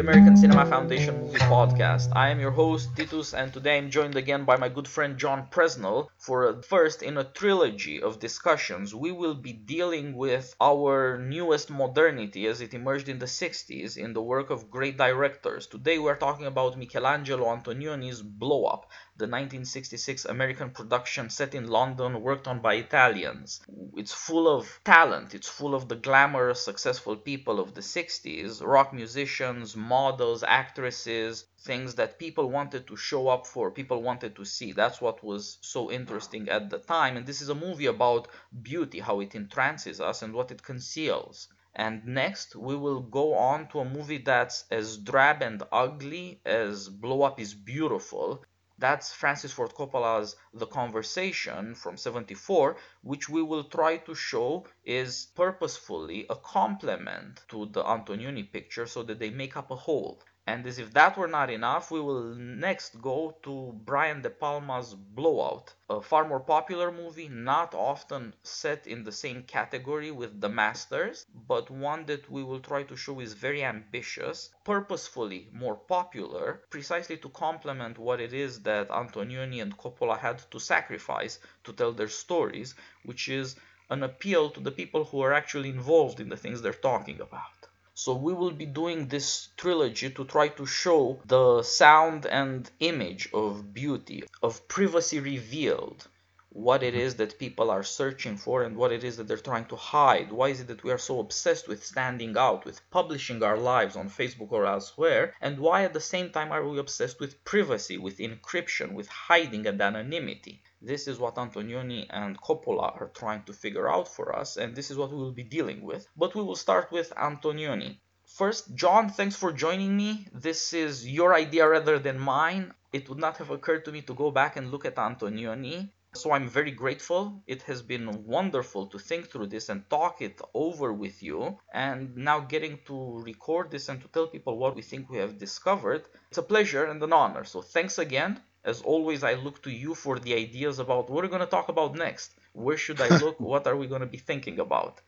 American Cinema Foundation Movie Podcast. I am your host, Titus, and today I'm joined again by my good friend John Presnell for a first in a trilogy of discussions. We will be dealing with our newest modernity as it emerged in the 60s in the work of great directors. Today we're talking about Michelangelo Antonioni's Blow Up, the 1966 American production set in London, worked on by Italians. It's full of talent, it's full of the glamorous, successful people of the 60s rock musicians, models, actresses, things that people wanted to show up for, people wanted to see. That's what was so interesting at the time. And this is a movie about beauty, how it entrances us, and what it conceals. And next, we will go on to a movie that's as drab and ugly as Blow Up is beautiful. That's Francis Ford Coppola's The Conversation from 74, which we will try to show is purposefully a complement to the Antonioni picture so that they make up a whole. And as if that were not enough, we will next go to Brian De Palma's Blowout, a far more popular movie, not often set in the same category with The Masters, but one that we will try to show is very ambitious, purposefully more popular, precisely to complement what it is that Antonioni and Coppola had to sacrifice to tell their stories, which is an appeal to the people who are actually involved in the things they're talking about. So we will be doing this trilogy to try to show the sound and image of beauty, of privacy revealed, what it mm-hmm. is that people are searching for and what it is that they're trying to hide. Why is it that we are so obsessed with standing out, with publishing our lives on Facebook or elsewhere? And why at the same time are we obsessed with privacy, with encryption, with hiding and anonymity? This is what Antonioni and Coppola are trying to figure out for us, and this is what we will be dealing with. But we will start with Antonioni. First, John, thanks for joining me. This is your idea rather than mine. It would not have occurred to me to go back and look at Antonioni. So I'm very grateful. It has been wonderful to think through this and talk it over with you. And now getting to record this and to tell people what we think we have discovered, it's a pleasure and an honor. So thanks again. As always, I look to you for the ideas about what we're going to talk about next. Where should I look? what are we going to be thinking about?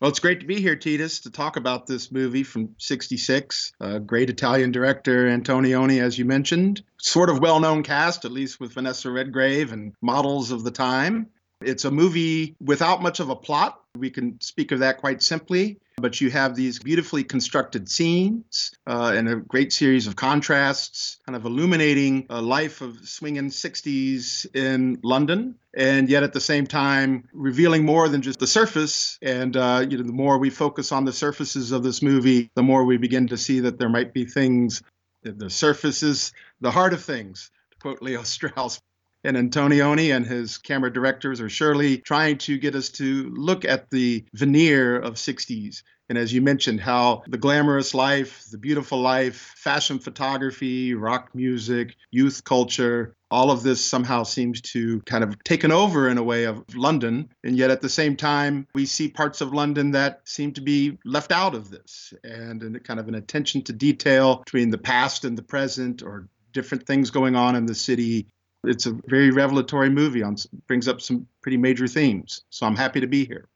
Well, it's great to be here, Titus, to talk about this movie from 66. A great Italian director, Antonioni, as you mentioned. Sort of well known cast, at least with Vanessa Redgrave and models of the time. It's a movie without much of a plot. We can speak of that quite simply. But you have these beautifully constructed scenes uh, and a great series of contrasts, kind of illuminating a life of swinging 60s in London, and yet at the same time revealing more than just the surface. And uh, you know, the more we focus on the surfaces of this movie, the more we begin to see that there might be things. The surface is the heart of things, to quote Leo Strauss and Antonioni and his camera directors are surely trying to get us to look at the veneer of 60s. And as you mentioned, how the glamorous life, the beautiful life, fashion photography, rock music, youth culture, all of this somehow seems to kind of taken over in a way of London. And yet at the same time, we see parts of London that seem to be left out of this and, and kind of an attention to detail between the past and the present or different things going on in the city it's a very revelatory movie on brings up some pretty major themes. So I'm happy to be here.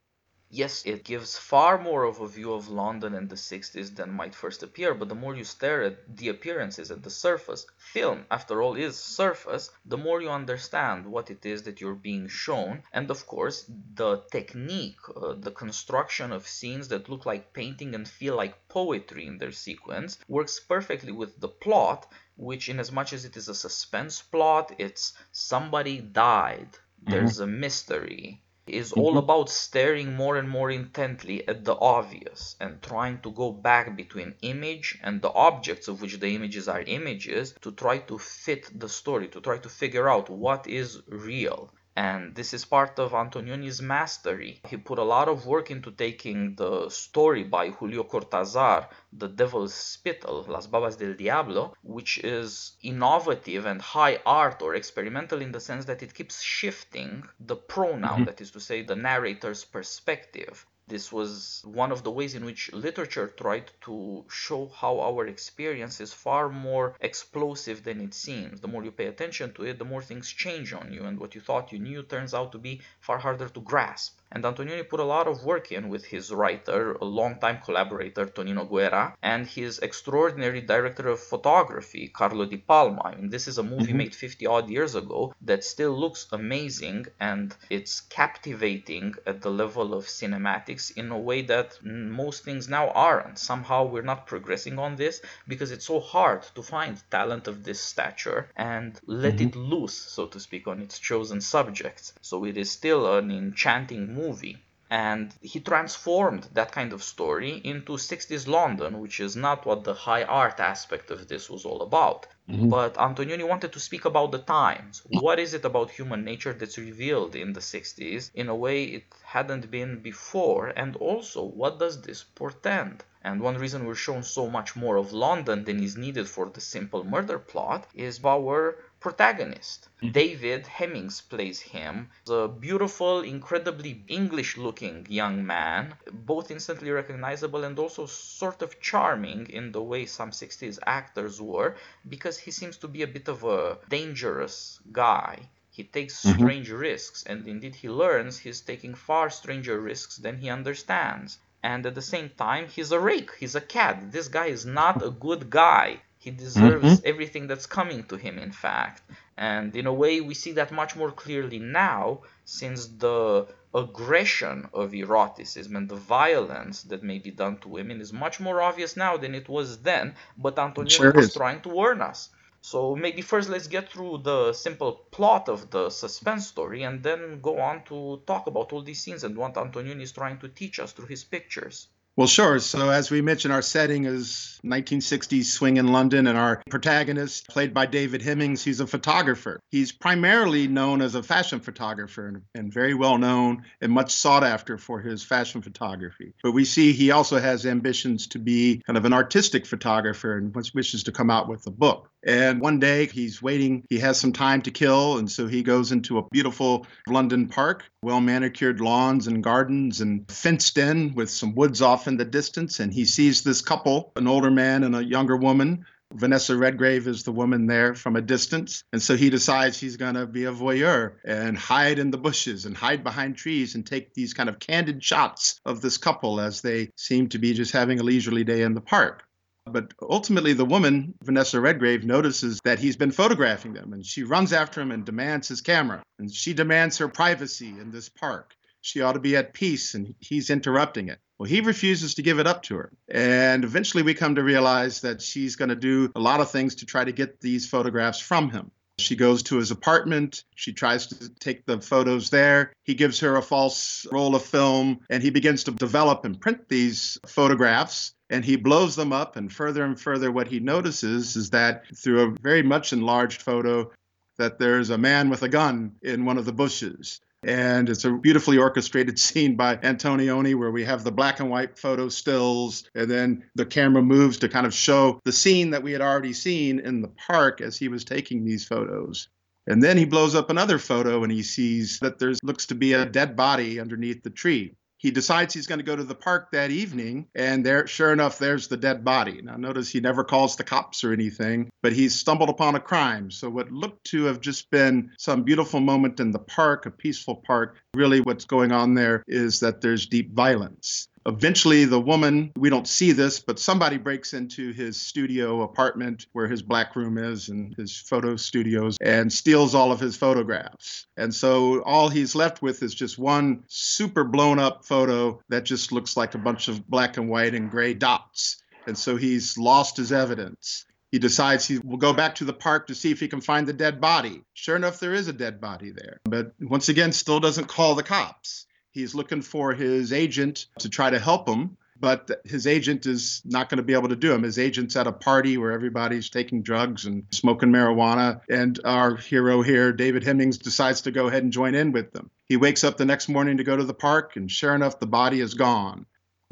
Yes, it gives far more of a view of London in the 60s than might first appear, but the more you stare at the appearances, at the surface, film, after all, is surface, the more you understand what it is that you're being shown. And of course, the technique, uh, the construction of scenes that look like painting and feel like poetry in their sequence, works perfectly with the plot which in as much as it is a suspense plot it's somebody died mm-hmm. there's a mystery is all mm-hmm. about staring more and more intently at the obvious and trying to go back between image and the objects of which the images are images to try to fit the story to try to figure out what is real and this is part of Antonioni's mastery. He put a lot of work into taking the story by Julio Cortazar, The Devil's Spittle, Las Babas del Diablo, which is innovative and high art or experimental in the sense that it keeps shifting the pronoun, mm-hmm. that is to say, the narrator's perspective. This was one of the ways in which literature tried to show how our experience is far more explosive than it seems. The more you pay attention to it, the more things change on you, and what you thought you knew turns out to be far harder to grasp. And Antonioni put a lot of work in with his writer, a longtime collaborator, Tonino Guerra, and his extraordinary director of photography, Carlo Di Palma. I mean, this is a movie mm-hmm. made 50 odd years ago that still looks amazing and it's captivating at the level of cinematics in a way that most things now aren't. Somehow we're not progressing on this because it's so hard to find talent of this stature and let mm-hmm. it loose, so to speak, on its chosen subjects. So it is still an enchanting movie. And he transformed that kind of story into 60s London, which is not what the high art aspect of this was all about. Mm-hmm. But Antonioni wanted to speak about the times. What is it about human nature that's revealed in the 60s in a way it hadn't been before? And also, what does this portend? And one reason we're shown so much more of London than is needed for the simple murder plot is our protagonist. David Hemmings plays him, a beautiful, incredibly English looking young man, both instantly recognizable and also sort of charming in the way some 60s actors were, because he seems to be a bit of a dangerous guy. He takes mm-hmm. strange risks, and indeed he learns he's taking far stranger risks than he understands. And at the same time, he's a rake, he's a cad. This guy is not a good guy. He deserves mm-hmm. everything that's coming to him, in fact. And in a way, we see that much more clearly now, since the aggression of eroticism and the violence that may be done to women is much more obvious now than it was then. But Antonioni sure was trying to warn us. So maybe first let's get through the simple plot of the suspense story and then go on to talk about all these scenes and what Antonioni is trying to teach us through his pictures. Well, sure. So, as we mentioned, our setting is 1960s swing in London, and our protagonist, played by David Hemmings, he's a photographer. He's primarily known as a fashion photographer and, and very well known and much sought after for his fashion photography. But we see he also has ambitions to be kind of an artistic photographer and wishes to come out with a book. And one day he's waiting, he has some time to kill, and so he goes into a beautiful London park, well manicured lawns and gardens, and fenced in with some woods off in the distance. And he sees this couple, an older man and a younger woman. Vanessa Redgrave is the woman there from a distance. And so he decides he's going to be a voyeur and hide in the bushes and hide behind trees and take these kind of candid shots of this couple as they seem to be just having a leisurely day in the park. But ultimately, the woman, Vanessa Redgrave, notices that he's been photographing them and she runs after him and demands his camera. And she demands her privacy in this park. She ought to be at peace and he's interrupting it. Well, he refuses to give it up to her. And eventually, we come to realize that she's going to do a lot of things to try to get these photographs from him. She goes to his apartment. She tries to take the photos there. He gives her a false roll of film and he begins to develop and print these photographs and he blows them up and further and further what he notices is that through a very much enlarged photo that there's a man with a gun in one of the bushes and it's a beautifully orchestrated scene by Antonioni where we have the black and white photo stills, and then the camera moves to kind of show the scene that we had already seen in the park as he was taking these photos. And then he blows up another photo and he sees that there looks to be a dead body underneath the tree he decides he's going to go to the park that evening and there sure enough there's the dead body. Now notice he never calls the cops or anything but he's stumbled upon a crime. So what looked to have just been some beautiful moment in the park a peaceful park really what's going on there is that there's deep violence Eventually, the woman, we don't see this, but somebody breaks into his studio apartment where his black room is and his photo studios and steals all of his photographs. And so all he's left with is just one super blown up photo that just looks like a bunch of black and white and gray dots. And so he's lost his evidence he decides he will go back to the park to see if he can find the dead body. Sure enough, there is a dead body there. But once again, still doesn't call the cops. He's looking for his agent to try to help him, but his agent is not going to be able to do him. His agent's at a party where everybody's taking drugs and smoking marijuana, and our hero here, David Hemmings, decides to go ahead and join in with them. He wakes up the next morning to go to the park, and sure enough, the body is gone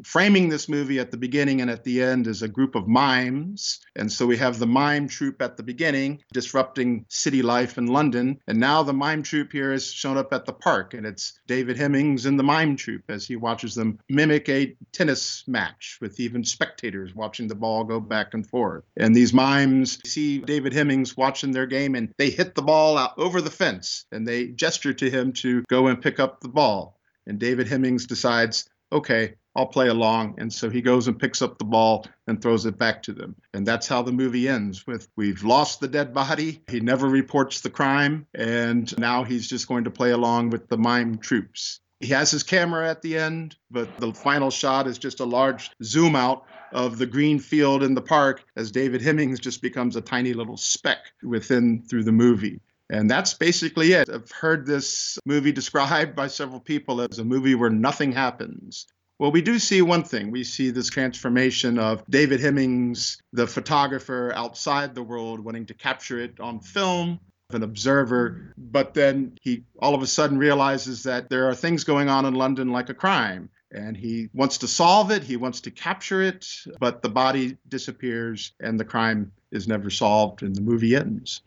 framing this movie at the beginning and at the end is a group of mimes. And so we have the mime troupe at the beginning disrupting city life in London. And now the mime troupe here has shown up at the park, and it's David Hemmings and the mime troupe as he watches them mimic a tennis match with even spectators watching the ball go back and forth. And these mimes see David Hemmings watching their game and they hit the ball out over the fence and they gesture to him to go and pick up the ball And David Hemmings decides, okay, I'll play along. And so he goes and picks up the ball and throws it back to them. And that's how the movie ends with we've lost the dead body. He never reports the crime. And now he's just going to play along with the mime troupes. He has his camera at the end, but the final shot is just a large zoom out of the green field in the park as David Hemmings just becomes a tiny little speck within through the movie. And that's basically it. I've heard this movie described by several people as a movie where nothing happens. Well, we do see one thing. We see this transformation of David Hemmings, the photographer outside the world, wanting to capture it on film, an observer, but then he all of a sudden realizes that there are things going on in London like a crime. And he wants to solve it, he wants to capture it, but the body disappears and the crime is never solved, and the movie ends.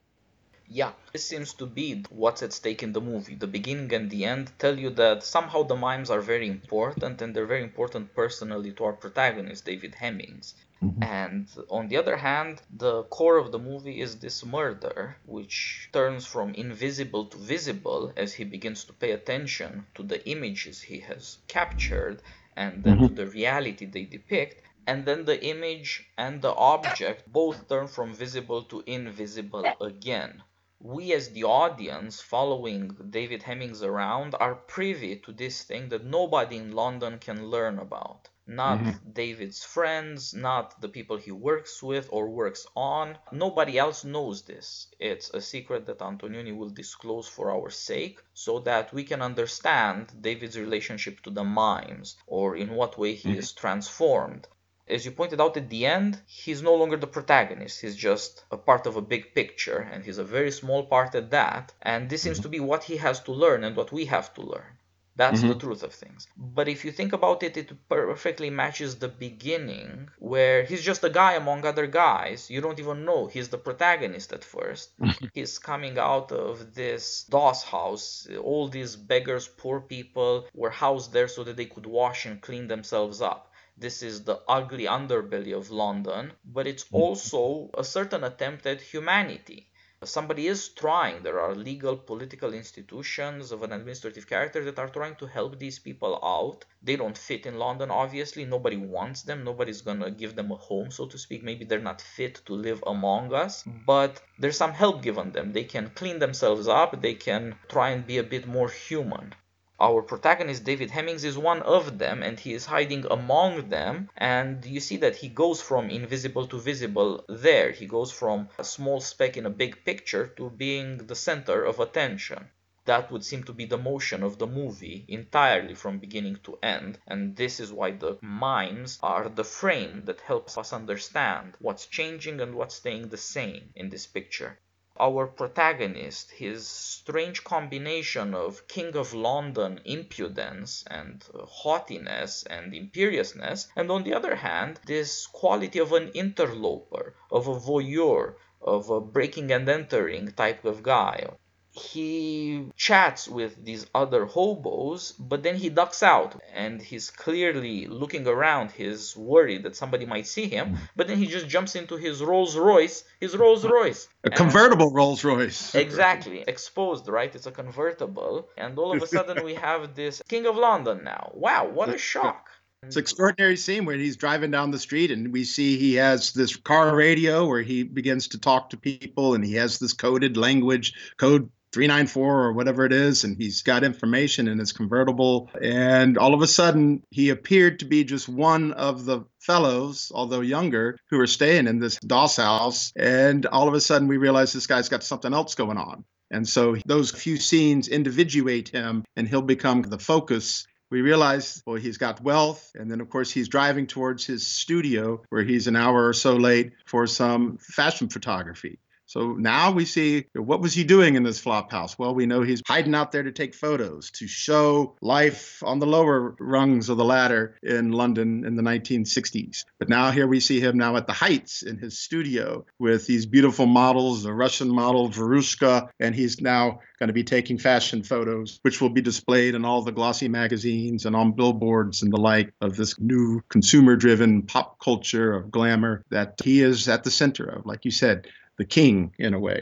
Yeah, this seems to be what's at stake in the movie. The beginning and the end tell you that somehow the mimes are very important and they're very important personally to our protagonist, David Hemmings. Mm-hmm. And on the other hand, the core of the movie is this murder, which turns from invisible to visible as he begins to pay attention to the images he has captured and then mm-hmm. to the reality they depict and then the image and the object both turn from visible to invisible again we as the audience following David Hemmings around are privy to this thing that nobody in London can learn about. Not mm-hmm. David's friends, not the people he works with or works on. Nobody else knows this. It's a secret that Antonioni will disclose for our sake so that we can understand David's relationship to the mimes or in what way he mm-hmm. is transformed as you pointed out at the end, he's no longer the protagonist. He's just a part of a big picture, and he's a very small part at that. And this seems mm-hmm. to be what he has to learn and what we have to learn. That's mm-hmm. the truth of things. But if you think about it, it perfectly matches the beginning, where he's just a guy among other guys. You don't even know he's the protagonist at first. he's coming out of this Doss house. All these beggars, poor people, were housed there so that they could wash and clean themselves up this is the ugly underbelly of London, but it's mm-hmm. also a certain attempt at humanity. Somebody is trying, there are legal political institutions of an administrative character that are trying to help these people out. They don't fit in London, obviously. Nobody wants them. Nobody's gonna give them a home, so to speak. Maybe they're not fit to live among us, mm-hmm. but there's some help given them. They can clean themselves up, they can try and be a bit more human our protagonist David Hemmings is one of them and he is hiding among them. And you see that he goes from invisible to visible there. He goes from a small speck in a big picture to being the center of attention. That would seem to be the motion of the movie entirely from beginning to end. And this is why the mimes are the frame that helps us understand what's changing and what's staying the same in this picture our protagonist, his strange combination of King of London impudence and uh, haughtiness and imperiousness, and on the other hand, this quality of an interloper, of a voyeur, of a breaking and entering type of guy he chats with these other hobos, but then he ducks out and he's clearly looking around. He's worried that somebody might see him, but then he just jumps into his Rolls Royce, his Rolls Royce. A convertible Rolls Royce. Exactly. Exposed, right? It's a convertible. And all of a sudden we have this King of London now. Wow, what a shock. It's an extraordinary scene where he's driving down the street and we see he has this car radio where he begins to talk to people and he has this coded language, code 394 or whatever it is, and he's got information in his convertible. And all of a sudden, he appeared to be just one of the fellows, although younger, who are staying in this Doss house. And all of a sudden, we realize this guy's got something else going on. And so those few scenes individuate him, and he'll become the focus we realize, well, he's got wealth. And then, of course, he's driving towards his studio where he's an hour or so late for some fashion photography. So now we see what was he doing in this flop house? Well, we know he's hiding out there to take photos, to show life on the lower rungs of the ladder in London in the 1960s. But now here we see him now at the Heights in his studio with these beautiful models, the Russian model Veruschka, and he's now going to be taking fashion photos, which will be displayed in all the glossy magazines and on billboards and the like of this new consumer driven pop culture of glamour that he is at the center of. Like you said, the king in a way.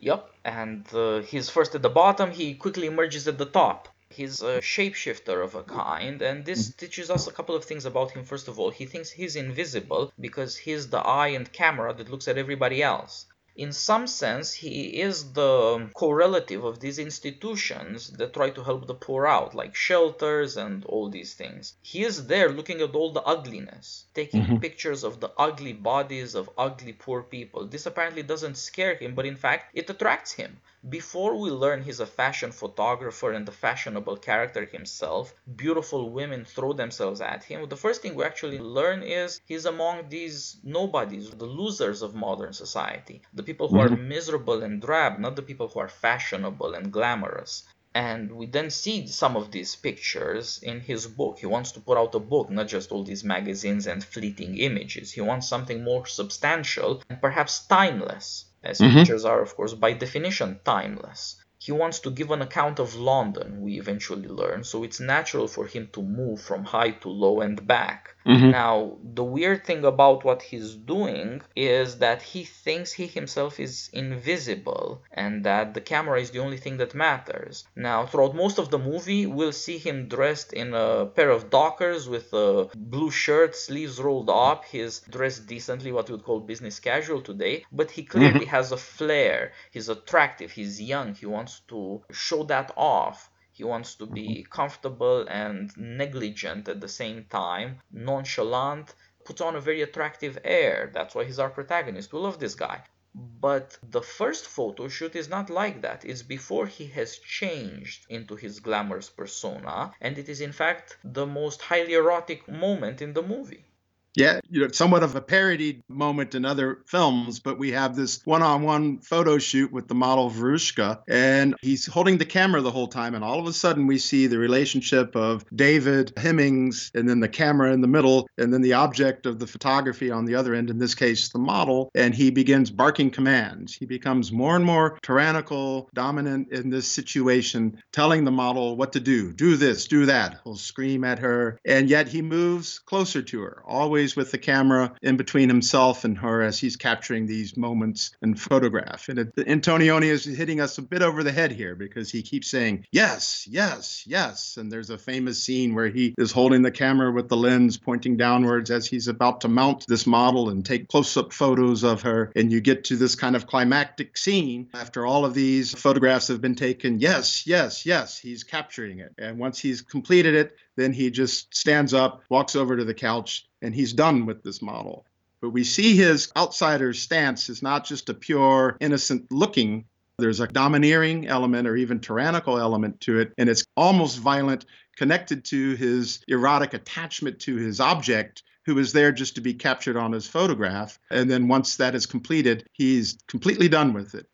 Yep, and uh, he's first at the bottom, he quickly emerges at the top. He's a shapeshifter of a kind, and this Mm-hmm. teaches us a couple of things about him. First of all, he thinks he's invisible because he's the eye and camera that looks at everybody else. In some sense, he is the correlative of these institutions that try to help the poor out, like shelters and all these things. He is there looking at all the ugliness, taking Mhm. pictures of the ugly bodies of ugly poor people. This apparently doesn't scare him, but in fact, it attracts him. Before we learn he's a fashion photographer and a fashionable character himself, beautiful women throw themselves at him. The first thing we actually learn is he's among these nobodies, the losers of modern society, the people who are mhm. miserable and drab, not the people who are fashionable and glamorous. And we then see some of these pictures in his book. He wants to put out a book, not just all these magazines and fleeting images. He wants something more substantial and perhaps timeless as Mhm. pictures are, of course, by definition, timeless. He wants to give an account of London, we eventually learn, so it's natural for him to move from high to low and back. Mhm. Now, the weird thing about what he's doing is that he thinks he himself is invisible and that the camera is the only thing that matters. Now, throughout most of the movie, we'll see him dressed in a pair of dockers with a blue shirt, sleeves rolled up. He's dressed decently, what we would call business casual today, but he clearly has a flair. He's attractive, he's young, he wants to show that off. He wants to be mm-hmm. comfortable and negligent at the same time, nonchalant, puts on a very attractive air. That's why he's our protagonist. We love this guy. But the first photo shoot is not like that. It's before he has changed into his glamorous persona, and it is in fact the most highly erotic moment in the movie. Yeah, you know, somewhat of a parodied moment in other films, but we have this one-on-one photo shoot with the model Veruschka, and he's holding the camera the whole time, and all of a sudden we see the relationship of David Hemmings, and then the camera in the middle, and then the object of the photography on the other end, in this case the model, and he begins barking commands. He becomes more and more tyrannical, dominant in this situation, telling the model what to do, do this, do that. He'll scream at her, and yet he moves closer to her, always with the camera in between himself and her as he's capturing these moments and photograph. And it, Antonioni is hitting us a bit over the head here because he keeps saying, yes, yes, yes. And there's a famous scene where he is holding the camera with the lens pointing downwards as he's about to mount this model and take close up photos of her. And you get to this kind of climactic scene after all of these photographs have been taken. Yes, yes, yes, he's capturing it. And once he's completed it, then he just stands up, walks over to the couch, and he's done with this model. But we see his outsider stance is not just a pure, innocent looking. There's a domineering element or even tyrannical element to it, and it's almost violent, connected to his erotic attachment to his object, who is there just to be captured on his photograph. And then once that is completed, he's completely done with it.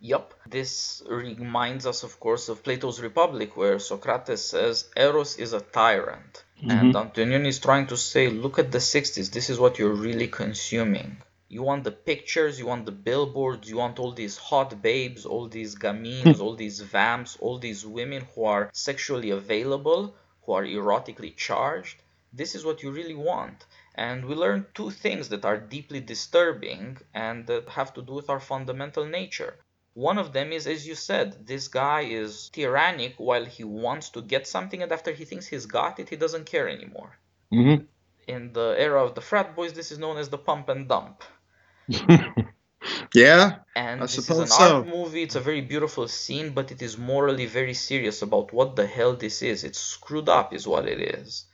Yup, this reminds us, of course, of Plato's Republic, where Socrates says Eros is a tyrant. Mm-hmm. And Antonioni is trying to say, look at the 60s, this is what you're really consuming. You want the pictures, you want the billboards, you want all these hot babes, all these gamines, hmm. all these vamps, all these women who are sexually available, who are erotically charged. This is what you really want. And we learn two things that are deeply disturbing and that have to do with our fundamental nature. One of them is, as you said, this guy is tyrannic while he wants to get something, and after he thinks he's got it, he doesn't care anymore. Mm-hmm. In the era of the frat boys, this is known as the pump and dump. yeah, And I this is suppose an so. art movie, it's a very beautiful scene, but it is morally very serious about what the hell this is. It's screwed up, is what it is.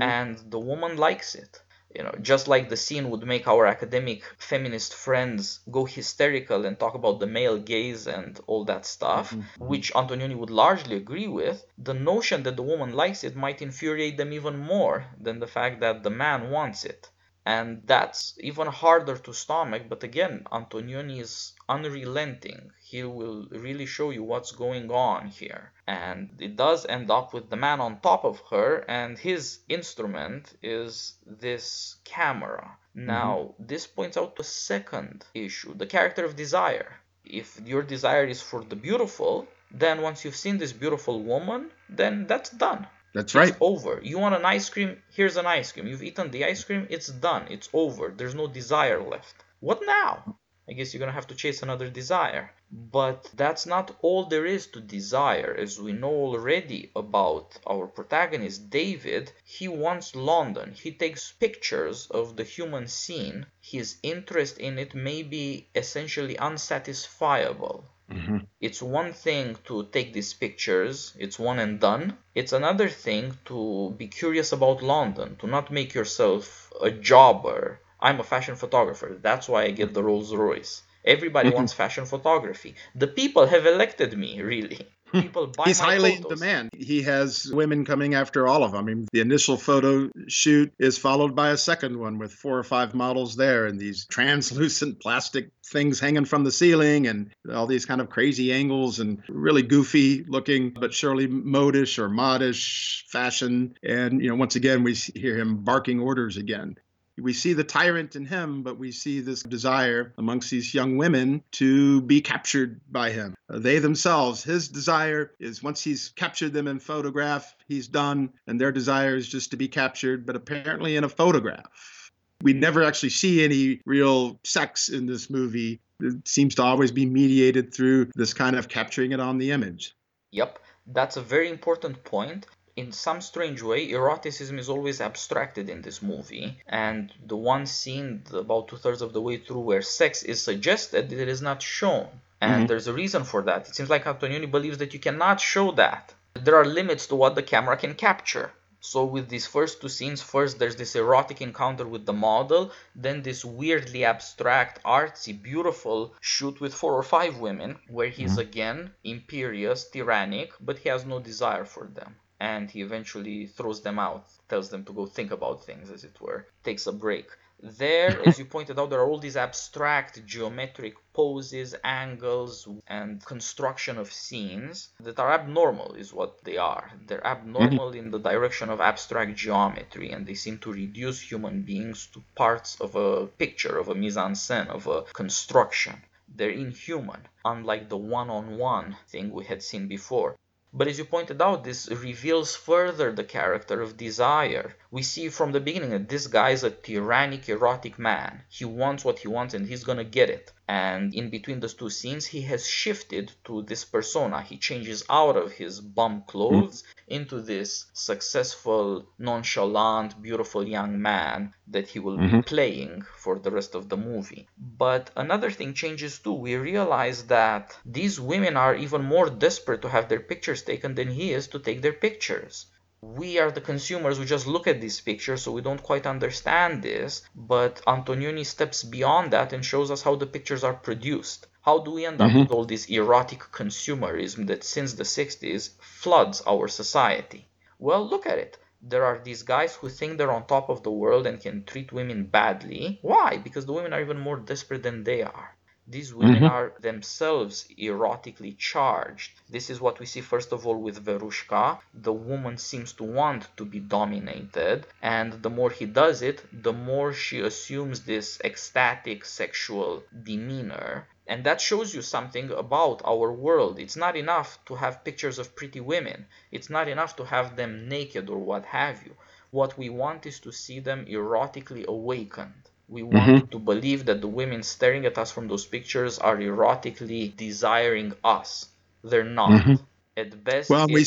And the woman likes it. You know, just like the scene would make our academic feminist friends go hysterical and talk about the male gaze and all that stuff, mm-hmm. which Antonioni would largely agree with, the notion that the woman likes it might infuriate them even more than the fact that the man wants it. And that's even harder to stomach, but again, Antonioni is unrelenting. He will really show you what's going on here. And it does end up with the man on top of her, and his instrument is this camera. Mm-hmm. Now, this points out a second issue the character of desire. If your desire is for the beautiful, then once you've seen this beautiful woman, then that's done. That's right. It's over. You want an ice cream? Here's an ice cream. You've eaten the ice cream, it's done. It's over. There's no desire left. What now? I guess you're gonna have to chase another desire. But that's not all there is to desire. As we know already about our protagonist, David, he wants London. He takes pictures of the human scene. His interest in it may be essentially unsatisfiable. Mm-hmm. It's one thing to take these pictures, it's one and done. It's another thing to be curious about London, to not make yourself a jobber. I'm a fashion photographer, that's why I get the Rolls Royce. Everybody mm-hmm. wants fashion photography. The people have elected me, really. People buy He's highly photos. in demand. He has women coming after all of them. I mean, the initial photo shoot is followed by a second one with four or five models there and these translucent plastic things hanging from the ceiling and all these kind of crazy angles and really goofy looking, but surely modish or modish fashion. And, you know, once again, we hear him barking orders again we see the tyrant in him, but we see this desire amongst these young women to be captured by him. Uh, they themselves, his desire is once he's captured them in photograph, he's done, and their desire is just to be captured, but apparently in a photograph. We never actually see any real sex in this movie. It seems to always be mediated through this kind of capturing it on the image. Yep, that's a very important point in some strange way, eroticism is always abstracted in this movie, and the one scene about two thirds of the way through where sex is suggested, it is not shown. And mm-hmm. there's a reason for that. It seems like Antonioni believes that you cannot show that. There are limits to what the camera can capture. So with these first two scenes, first there's this erotic encounter with the model, then this weirdly abstract, artsy, beautiful shoot with four or five women, where he's mm-hmm. again imperious, tyrannic, but he has no desire for them and he eventually throws them out, tells them to go think about things, as it were, takes a break. There, as you pointed out, there are all these abstract geometric poses, angles, and construction of scenes that are abnormal, is what they are. They're abnormal in the direction of abstract geometry, and they seem to reduce human beings to parts of a picture, of a mise en scène, of a construction. They're inhuman, unlike the one on one thing we had seen before. But as you pointed out, this reveals further the character of desire. We see from the beginning that this guy is a tyrannic, erotic man. He wants what he wants and he's gonna get it. And in between those two scenes he has shifted to this persona. He changes out of his bum clothes into this successful nonchalant beautiful young man that he will mm-hmm. be playing for the rest of the movie. But another thing changes too. We realize that these women are even more desperate to have their pictures taken than he is to take their pictures we are the consumers we just look at these pictures so we don't quite understand this but antonioni steps beyond that and shows us how the pictures are produced. How do we end up mm-hmm. with all this erotic consumerism that since the 60s floods our society? Well look at it. There are these guys who think they're on top of the world and can treat women badly. Why? Because the women are even more desperate than they are these women mm-hmm. are themselves erotically charged. This is what we see first of all with Veruschka. The woman seems to want to be dominated, and the more he does it, the more she assumes this ecstatic sexual demeanor. And that shows you something about our world. It's not enough to have pictures of pretty women, it's not enough to have them naked or what have you. What we want is to see them erotically awakened we want mm-hmm. to believe that the women staring at us from those pictures are erotically desiring us. They're not. Mm-hmm. At best, well, we,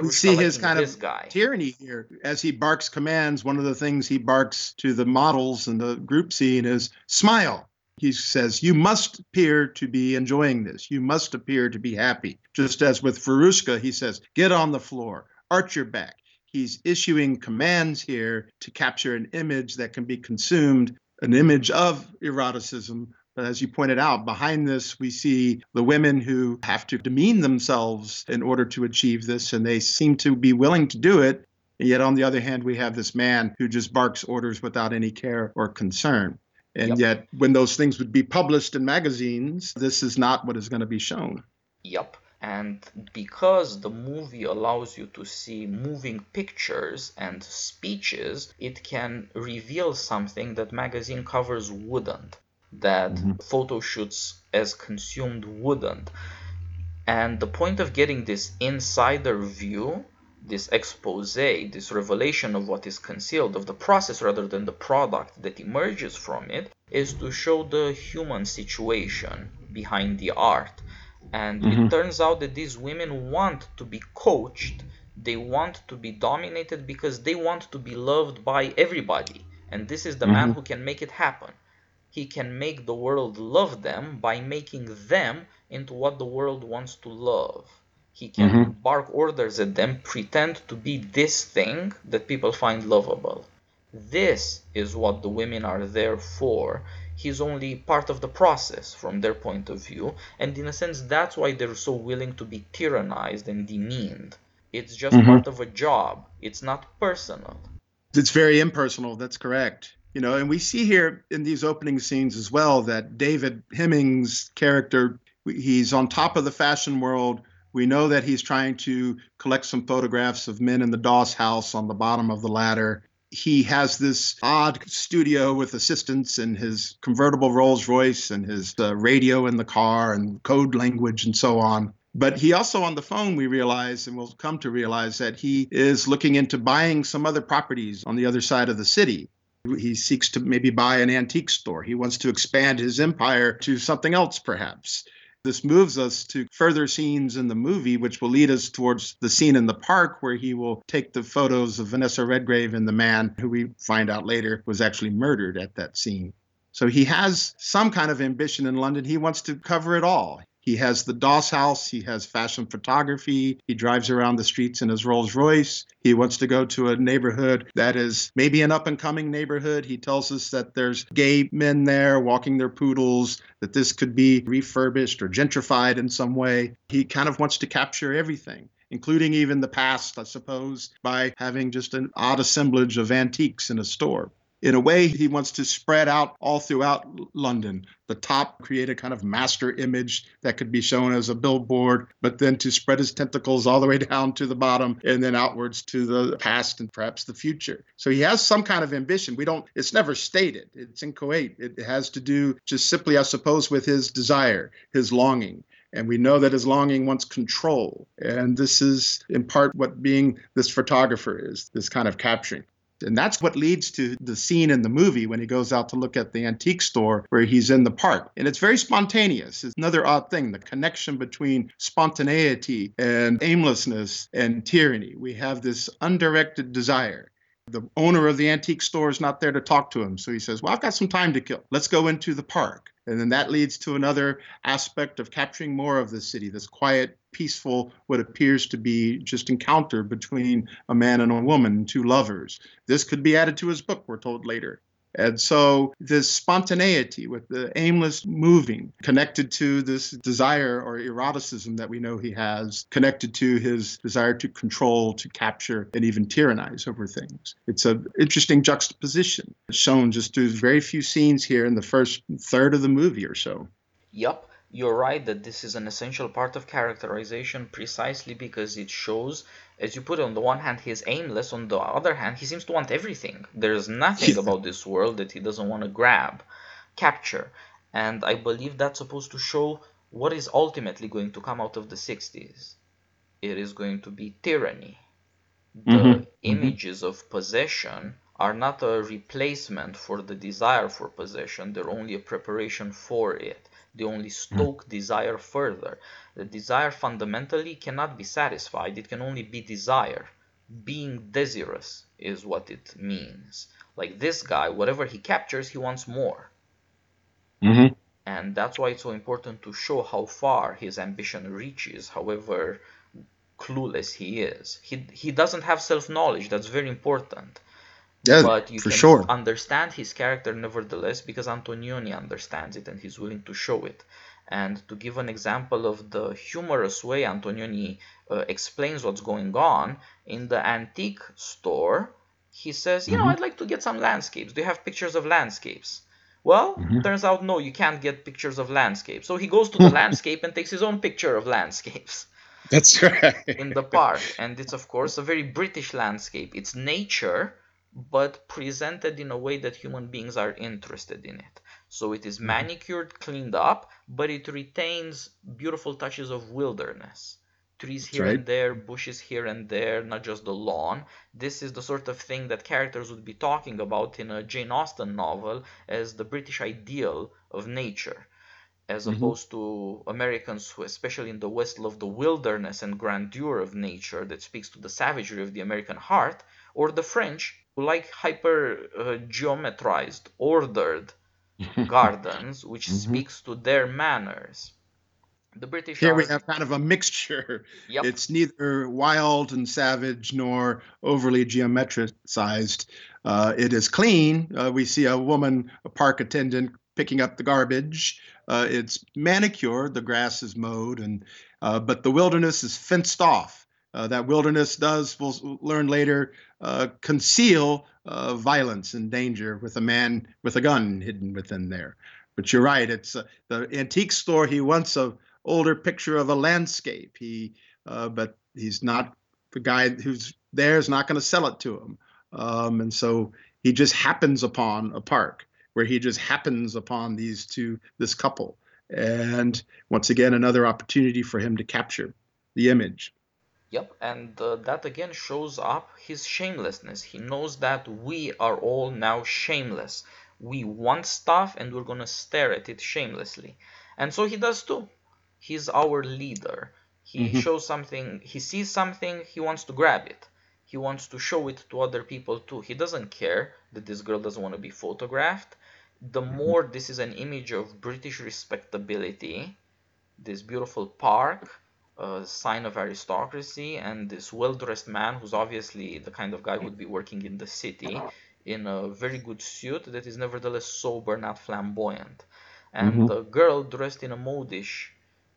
we see his kind of guy. tyranny here as he barks commands. One of the things he barks to the models and the group scene is smile. He says, You must appear to be enjoying this. You must appear to be happy. Just as with Veruschka, he says, Get on the floor, arch your back. He's issuing commands here to capture an image that can be consumed an image of eroticism. But as you pointed out, behind this, we see the women who have to demean themselves in order to achieve this, and they seem to be willing to do it. And yet, on the other hand, we have this man who just barks orders without any care or concern. And yep. yet, when those things would be published in magazines, this is not what is going to be shown. Yep. And because the movie allows you to see moving pictures and speeches, it can reveal something that magazine covers wouldn't, that mm-hmm. photo shoots as consumed wouldn't. And the point of getting this insider view this expose, this revelation of what is concealed, of the process rather than the product that emerges from it, is to show the human situation behind the art. And mm-hmm. it turns out that these women want to be coached, they want to be dominated because they want to be loved by everybody. And this is the mm-hmm. man who can make it happen. He can make the world love them by making them into what the world wants to love. He can mm-hmm. bark orders at them, pretend to be this thing that people find lovable. This is what the women are there for. He's only part of the process from their point of view, and in a sense, that's why they're so willing to be tyrannized and demeaned. It's just mm-hmm. part of a job, it's not personal. It's very impersonal, that's correct. You know, and we see here in these opening scenes as well that David Hemmings' character, he's on top of the fashion world we know that he's trying to collect some photographs of men in the Doss house on the bottom of the ladder. He has this odd studio with assistants and his convertible Rolls Royce and his uh, radio in the car and code language and so on. But he also on the phone, we realize, and we'll come to realize that he is looking into buying some other properties on the other side of the city. He seeks to maybe buy an antique store. He wants to expand his empire to something else, perhaps. This moves us to further scenes in the movie, which will lead us towards the scene in the park where he will take the photos of Vanessa Redgrave and the man who we find out later was actually murdered at that scene. So he has some kind of ambition in London. He wants to cover it all. He has the Doss house. He has fashion photography. He drives around the streets in his Rolls Royce. He wants to go to a neighborhood that is maybe an up and coming neighborhood. He tells us that there's gay men there walking their poodles, that this could be refurbished or gentrified in some way. He kind of wants to capture everything including even the past, I suppose, by having just an odd assemblage of antiques in a store in a way, he wants to spread out all throughout London. The top, create a kind of master image that could be shown as a billboard, but then to spread his tentacles all the way down to the bottom and then outwards to the past and perhaps the future. So he has some kind of ambition. We don't, it's never stated, it's inchoate. It has to do just simply, I suppose, with his desire, his longing. And we know that his longing wants control. And this is in part what being this photographer is this kind of capturing. And that's what leads to the scene in the movie when he goes out to look at the antique store where he's in the park. And it's very spontaneous. It's another odd thing the connection between spontaneity and aimlessness and tyranny. We have this undirected desire. The owner of the antique store is not there to talk to him. So he says, Well, I've got some time to kill. Let's go into the park. And then that leads to another aspect of capturing more of the city, this quiet, peaceful, what appears to be just encounter between a man and a woman, two lovers. This could be added to his book, we're told later. And so this spontaneity with the aimless moving connected to this desire or eroticism that we know he has, connected to his desire to control, to capture, and even tyrannize over things. It's an interesting juxtaposition shown just through very few scenes here in the first third of the movie or so. Yup you're right that this is an essential part of characterization precisely because it shows as you put it on the one hand he's aimless on the other hand he seems to want everything there's nothing about this world that he doesn't want to grab capture and i believe that's supposed to show what is ultimately going to come out of the 60s it is going to be tyranny the mm-hmm. mm-hmm. images mm-hmm. of possession are not a replacement for the desire for possession they're only a preparation for it they only stoke mm. desire further. The desire fundamentally cannot be satisfied, it can only be desire. Being desirous is what it means. Like this guy, whatever he captures, he wants more. Mm-hmm. And that's why it's so important to show how far his ambition reaches, however clueless he is. He, he doesn't have self knowledge, that's very important. Yeah, but you for can sure. understand his character nevertheless because Antonioni understands it and he's willing to show it. And to give an example of the humorous way Antonioni uh, explains what's going on, in the antique store, he says, You mm-hmm. know, I'd like to get some landscapes. Do you have pictures of landscapes? Well, mm-hmm. turns out no, you can't get pictures of landscapes. So he goes to the landscape and takes his own picture of landscapes. That's right. in the park. And it's, of course, a very British landscape. It's nature but presented in a way that human beings are interested in it. So it is mm-hmm. manicured, cleaned up, but it retains beautiful touches of wilderness. trees here right. and there, bushes here and there, not just the lawn. This is the sort of thing that characters would be talking about in a Jane Austen novel as the British ideal of nature, as mm-hmm. opposed to Americans who, especially in the West, love the wilderness and grandeur of nature that speaks to the savagery of the American heart, or the French like hyper uh, geometrized, ordered gardens, which mm-hmm. speaks to their manners the British here are... we have kind of a mixture. Yep. It's neither wild and savage nor overly geometricized. Uh, it is clean. Uh, we see a woman, a park attendant, picking up the garbage. Uh, it's manicured. The grass is mowed, and uh, but the wilderness is fenced off. Uh, that wilderness does, we'll learn later, uh, conceal violence and danger with a man with a gun hidden within there. But you're right. It's the antique store. He wants a older picture of a landscape. He, uh, but he's not the guy who's there is not going to sell it to him, um, and so he just happens upon a park where he just happens upon these two, this couple, and once again another opportunity for him to capture the image. Yep, and uh, that again shows up his shamelessness. He knows that we are all now shameless. We want stuff and we're going to stare at it shamelessly. And so he does too he's our leader. He mm-hmm. shows something, he sees something, he wants to grab it. He wants to show it to other people too. He doesn't care that this girl doesn't want to be photographed. The mm-hmm. more this is an image of British respectability, this beautiful park, a sign of aristocracy, and this well dressed man who's obviously the kind of guy who would be working in the city in a very good suit that is nevertheless sober, not flamboyant. And mm-hmm. the girl dressed in a modish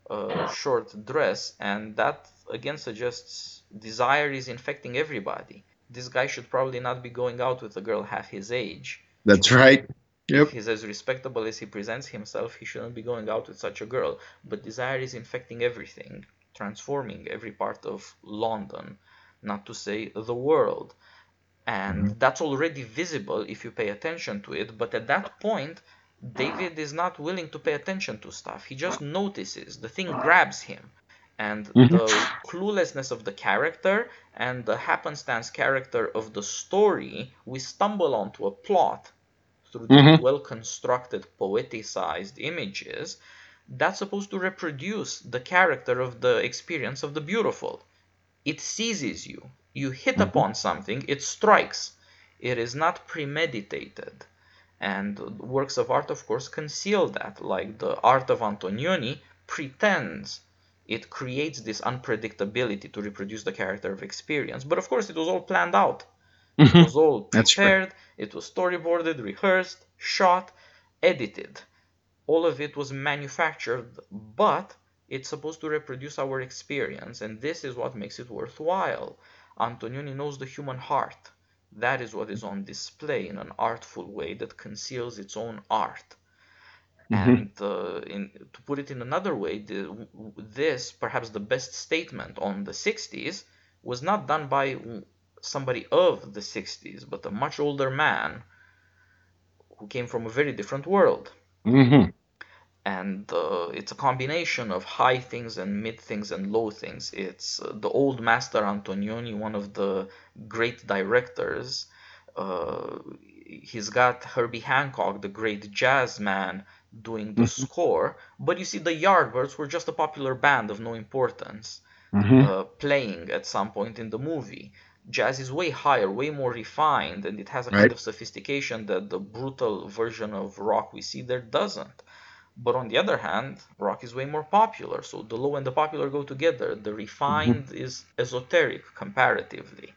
uh, short dress, and that again suggests desire is infecting everybody. This guy should probably not be going out with a girl half his age. That's right. Yep. If he's as respectable as he presents himself, he shouldn't be going out with such a girl. But desire is infecting everything, transforming every part of London, not to say the world. And mm-hmm. that's already visible if you pay attention to it. But at that point, David is not willing to pay attention to stuff. He just notices. The thing grabs him. And mm-hmm. the cluelessness of the character and the happenstance character of the story, we stumble onto a plot through mm-hmm. the well constructed, poeticized images that's supposed to reproduce the character of the experience of the beautiful. It seizes you. You hit mm-hmm. upon something, it strikes. It is not premeditated and works of art of course conceal that like the art of antonioni pretends it creates this unpredictability to reproduce the character of experience but of course it was all planned out mm-hmm. it was all prepared it was storyboarded rehearsed shot edited all of it was manufactured but it's supposed to reproduce our experience and this is what makes it worthwhile antonioni knows the human heart that is what is on display in an artful way that conceals its own art. Mm-hmm. And uh, in, to put it in another way, the, this, perhaps the best statement on the 60s, was not done by somebody of the 60s, but a much older man who came from a very different world. Mm-hmm and uh, it's a combination of high things and mid things and low things. It's uh, the old master Antonioni, one of the great directors. Uh, he's got Herbie Hancock, the great jazz man, doing the mm-hmm. score. But you see, the Yardbirds were just a popular band of no importance, mm-hmm. Uh, playing at some point in the movie. Jazz is way higher, way more refined, and it has a right. kind of sophistication that the brutal version of rock we see there doesn't. But on the other hand, rock is way more popular. So the low and the popular go together. The refined mm-hmm. is esoteric comparatively.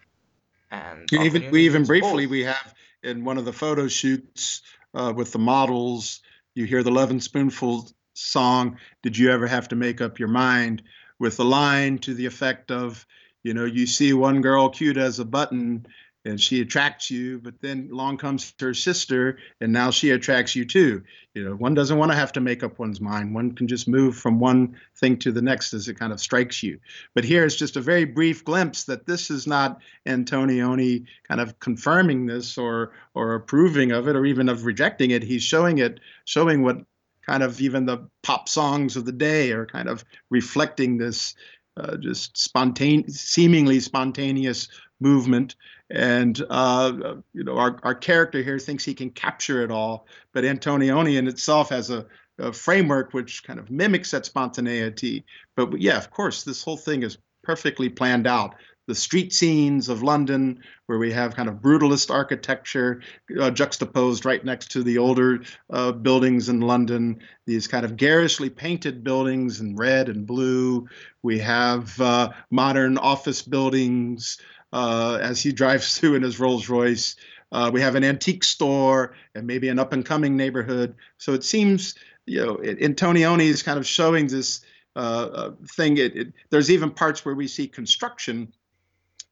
And we even we even briefly both. we have in one of the photo shoots uh, with the models, you hear the Lovin' Spoonful song. Did you ever have to make up your mind? With the line to the effect of, you know, you see one girl cute as a button, and she attracts you but then along comes her sister and now she attracts you too. You know one doesn't want to have to make up one's mind. One can just move from one thing to the next as it kind of strikes you. But here it's just a very brief glimpse that this is not antonioni kind of confirming this or or approving of it or even of rejecting it. He's showing it showing what kind of even the pop songs of the day are kind of reflecting this uh, just spontaneous, seemingly spontaneous movement. And uh, you know, our our character here thinks he can capture it all, but Antonioni in itself has a, a framework which kind of mimics that spontaneity. But yeah, of course, this whole thing is perfectly planned out the street scenes of London, where we have kind of brutalist architecture uh, juxtaposed right next to the older uh, buildings in London, these kind of garishly painted buildings in red and blue. We have uh, modern office buildings uh, as he drives through in his Rolls Royce. Uh, we have an antique store and maybe an up and coming neighborhood. So it seems, you know, Antonioni is kind of showing this uh, thing. It, it, there's even parts where we see construction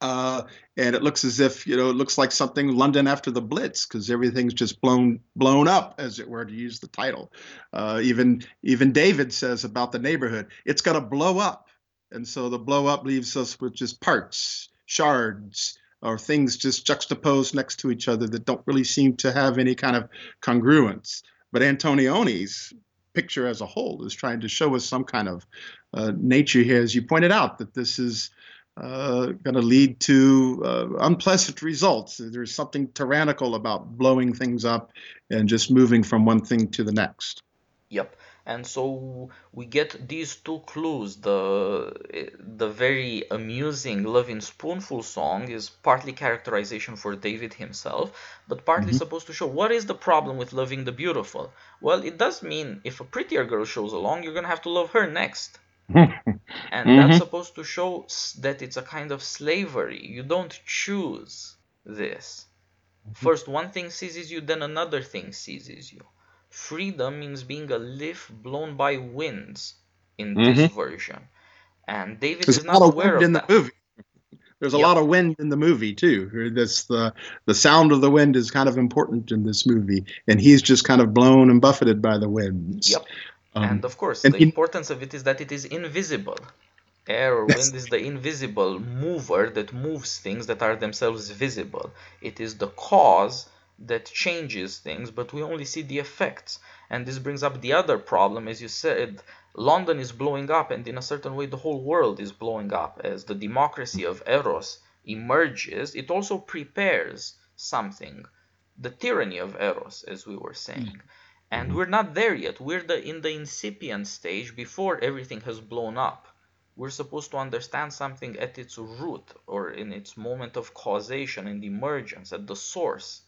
uh, and it looks as if you know it looks like something London after the Blitz because everything's just blown blown up, as it were, to use the title. Uh, even even David says about the neighborhood, it's going to blow up, and so the blow up leaves us with just parts, shards, or things just juxtaposed next to each other that don't really seem to have any kind of congruence. But Antonioni's picture as a whole is trying to show us some kind of uh, nature here, as you pointed out, that this is uh, going to lead to uh, unpleasant results. There's something tyrannical about blowing things up and just moving from one thing to the next. Yep. And so we get these two clues. The the very amusing "Lovin' Spoonful" song is partly characterization for David himself, but partly mm-hmm. supposed to show what is the problem with loving the beautiful. Well, it does mean if a prettier girl shows along, you're gonna have to love her next. and mm-hmm. that's supposed to show that it's a kind of slavery. You don't choose this. Mm-hmm. First one thing seizes you, then another thing seizes you. Freedom means being a leaf blown by winds in mm-hmm. this version. And David There's is not aware of in that. The movie. There's a yep. lot of wind in the movie too. This the the sound of the wind is kind of important in this movie, and he's just kind of blown and buffeted by the winds. Yep. Um, and of course, and the in- importance of it is that it is invisible. Air or wind is the invisible mover that moves things that are themselves visible. It is the cause that changes things, but we only see the effects. And this brings up the other problem, as you said, London is blowing up, and in a certain way, the whole world is blowing up. As the democracy of Eros emerges, it also prepares something the tyranny of Eros, as we were saying. Mm. And mm-hmm. we're not there yet. We're the, in the incipient stage before everything has blown up. We're supposed to understand something at its root or in its moment of causation and emergence, at the source,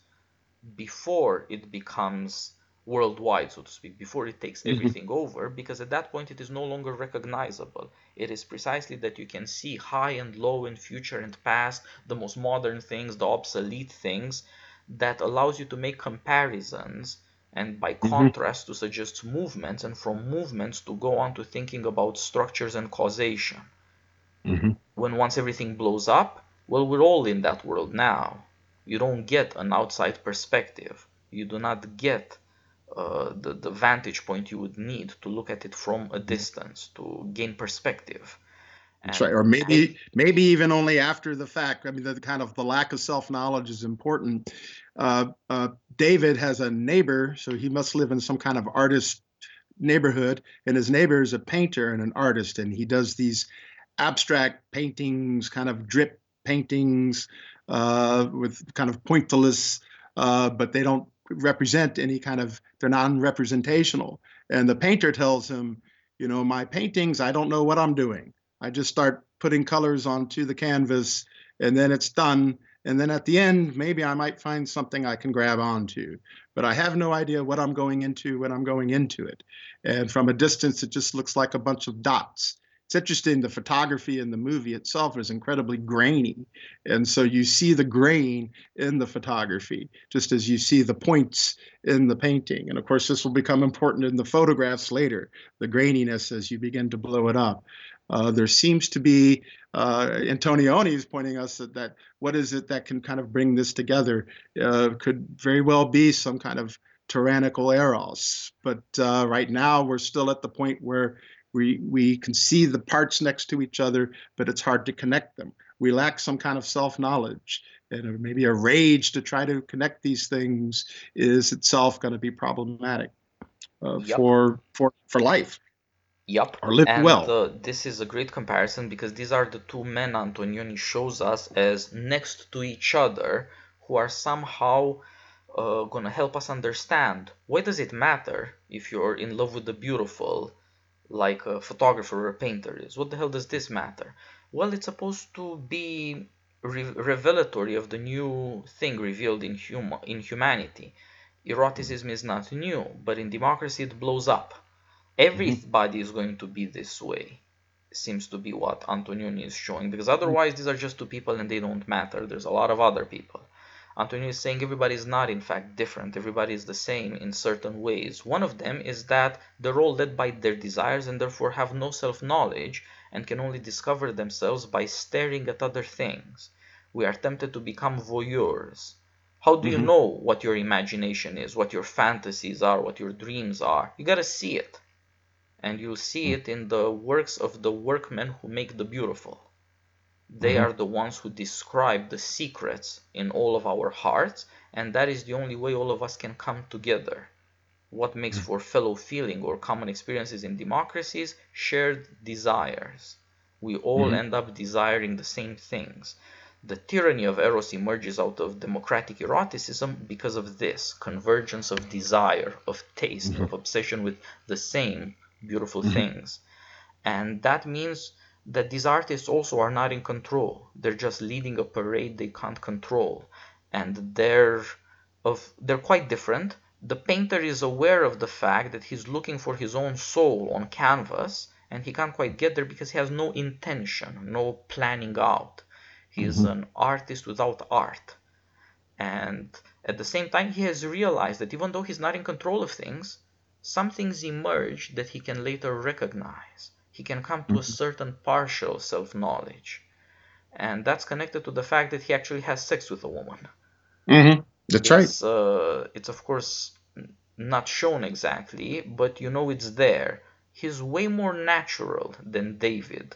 before it becomes worldwide, so to speak, before it takes mm-hmm. everything mm-hmm. over, because at that point it is no longer recognizable. It is precisely that you can see high and low in future and past, the most modern things, the obsolete things, that allows you to make comparisons and by mm-hmm. contrast to suggest movements and from movements to go on to thinking about structures and causation mm-hmm. when once everything blows up well we're all in that world now you don't get an outside perspective you do not get uh, the, the vantage point you would need to look at it from a distance to gain perspective that's right. Or maybe maybe even only after the fact. I mean, the kind of the lack of self knowledge is important. Uh, uh, David has a neighbor, so he must live in some kind of artist neighborhood, and his neighbor is a painter and an artist, and he does these abstract paintings, kind of drip paintings uh, with kind of pointillist, uh, but they don't represent any kind of they're non-representational. And the painter tells him, you know, my paintings, I don't know what I'm doing. I just start putting colors onto the canvas and then it's done. And then at the end, maybe I might find something I can grab onto. But I have no idea what I'm going into when I'm going into it. And from a distance, it just looks like a bunch of dots. It's interesting, the photography in the movie itself is incredibly grainy. And so you see the grain in the photography, just as you see the points in the painting. And of course, this will become important in the photographs later, the graininess as you begin to blow it up. Uh, there seems to be, uh, Antonioni is pointing us at that what is it that can kind of bring this together? Uh, could very well be some kind of tyrannical eros. But uh, right now, we're still at the point where we, we can see the parts next to each other, but it's hard to connect them. We lack some kind of self knowledge. And maybe a rage to try to connect these things is itself going to be problematic uh, yep. for, for, for life. Yep. Or lived and well. uh, this is a great comparison because these are the two men Antonioni shows us as next to each other who are somehow uh, going to help us understand why does it matter if you're in love with the beautiful like a photographer or a painter is. What the hell does this matter? Well it's supposed to be re- revelatory of the new thing revealed in hum- in humanity. Eroticism is not new but in democracy it blows up. Everybody is going to be this way seems to be what Antonioni is showing because otherwise these are just two people and they don't matter. There's a lot of other people Antonioni is saying everybody is not in fact different. Everybody is the same in certain ways. One of them is that they're all led by their desires and therefore have no self-knowledge and can only discover themselves by staring at other things. We are tempted to become voyeurs. How do you Mhm. know what your imagination is what your fantasies are what your dreams are? You got to see it. And you'll see it in the works of the workmen who make the beautiful. They Mhm. are the ones who describe the secrets in all of our hearts, and that is the only way all of us can come together. What makes for fellow feeling or common experiences in democracies? Shared desires. We all Mhm. end up desiring the same things. The tyranny of Eros emerges out of democratic eroticism because of this convergence of desire, of taste, of obsession with the same beautiful things. And that means that these artists also are not in control. They're just leading a parade they can't control. And they're of they're quite different. The painter is aware of the fact that he's looking for his own soul on canvas and he can't quite get there because he has no intention, no planning out. He is mm-hmm. an artist without art. And at the same time, he has realized that even though he's not in control of things, some things emerge that he can later recognize. He can come to a certain partial self knowledge. And that's connected to the fact that he actually has sex with a woman. hmm That's right. It's, uh, it's of course not shown exactly, but you know it's there. He's way more natural than David.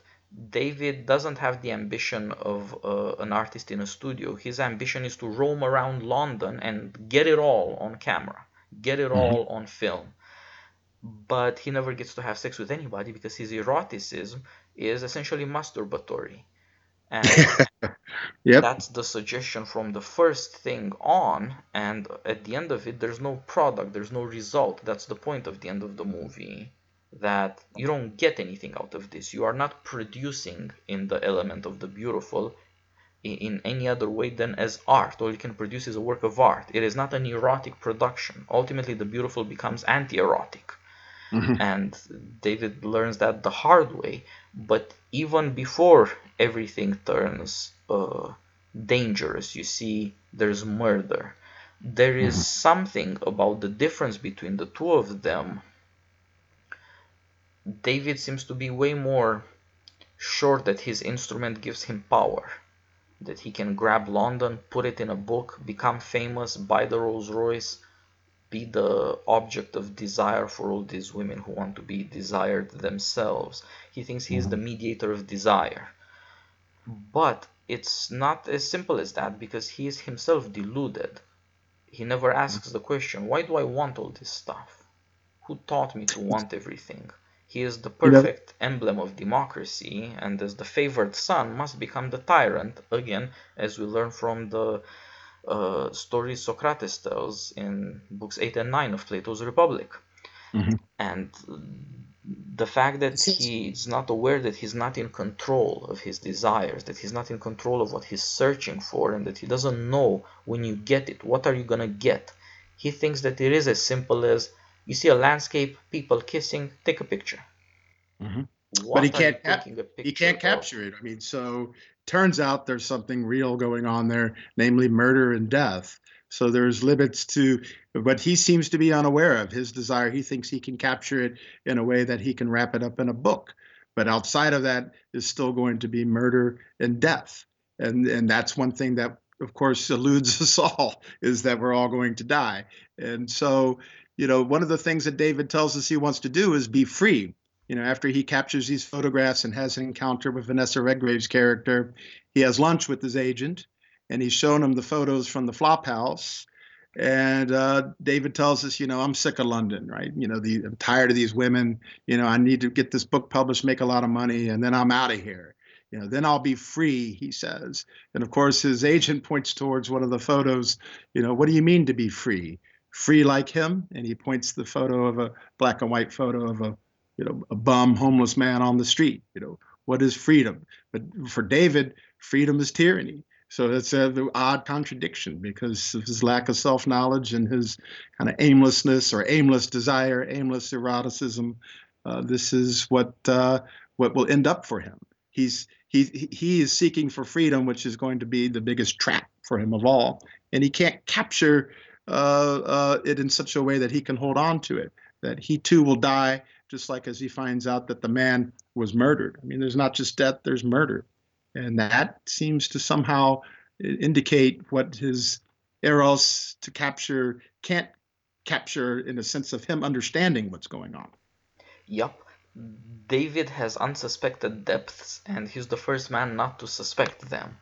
David doesn't have the ambition of uh, an artist in a studio. His ambition is to roam around London and get it all on camera, get it all on film. But he never gets to have sex with anybody because his eroticism is essentially masturbatory. And Yep. that's the suggestion from the first thing on and at the end of it there's no product there's no result. That's the point of the end of the movie that you don't get anything out of this. You are not producing in the element of the beautiful in any other way than as art. All you can produce is a work of art. It is not an erotic production. Ultimately the beautiful becomes anti-erotic Mhm. and David learns that the hard way. But even before everything turns uh, dangerous, you see, there's murder. There is something about the difference between the two of them. David seems to be way more sure that his instrument gives him power. That he can grab London, put it in a book, become famous, buy the Rolls Royce, be the object of desire for all these women who want to be desired themselves. He thinks he is mm-hmm. the mediator of desire. But it's not as simple as that because he is himself deluded. He never asks the question, why do I want all this stuff? Who taught me to want everything? He is the perfect emblem of democracy, and as the favored son, must become the tyrant, again, as we learn from the uh, stories Socrates tells in books 8 and 9 of Plato's Republic. Mhm. And the fact that Since- he's not aware that he's not in control of his desires, that he's not in control of what he's searching for, and that he doesn't know when you get it, what are you gonna get? He thinks that it is as simple as you see a landscape, people kissing, take a picture. Mhm. What But he can't cap- He can't of? capture it. I mean, so turns out there's something real going on there, namely murder and death. So there's limits to what he seems to be unaware of. His desire, he thinks he can capture it in a way that he can wrap it up in a book. But outside of that is still going to be murder and death. And and that's one thing that of course eludes us all is that we're all going to die. And so, you know, one of the things that David tells us he wants to do is be free you know, after he captures these photographs and has an encounter with Vanessa Redgrave's character, he has lunch with his agent and he's shown him the photos from the flop house. And uh, David tells us, you know, I'm sick of London, right? You know, the, I'm tired of these women. You know, I need to get this book published, make a lot of money, and then I'm out of here. You know, then I'll be free, he says. And of course, his agent points towards one of the photos. You know, what do you mean to be free? Free like him? And he points the photo of a black and white photo of a, you know, a bum homeless man on the street. You know, what is freedom? But for David, freedom is tyranny. So it's a odd contradiction because of his lack of self knowledge and his kind of aimlessness or aimless desire, aimless eroticism. Uh, this is what uh, what will end up for him. He's he he is seeking for freedom, which is going to be the biggest trap for him of all, and he can't capture uh, uh it in such a way that he can hold on to it. That he too will die, just like as he finds out that the man was murdered. I mean, there's not just death; there's murder and that seems to somehow indicate what his eros to capture can't capture in a sense of him understanding what's going on. Yep. David has unsuspected depths, and he's the first man not to suspect them.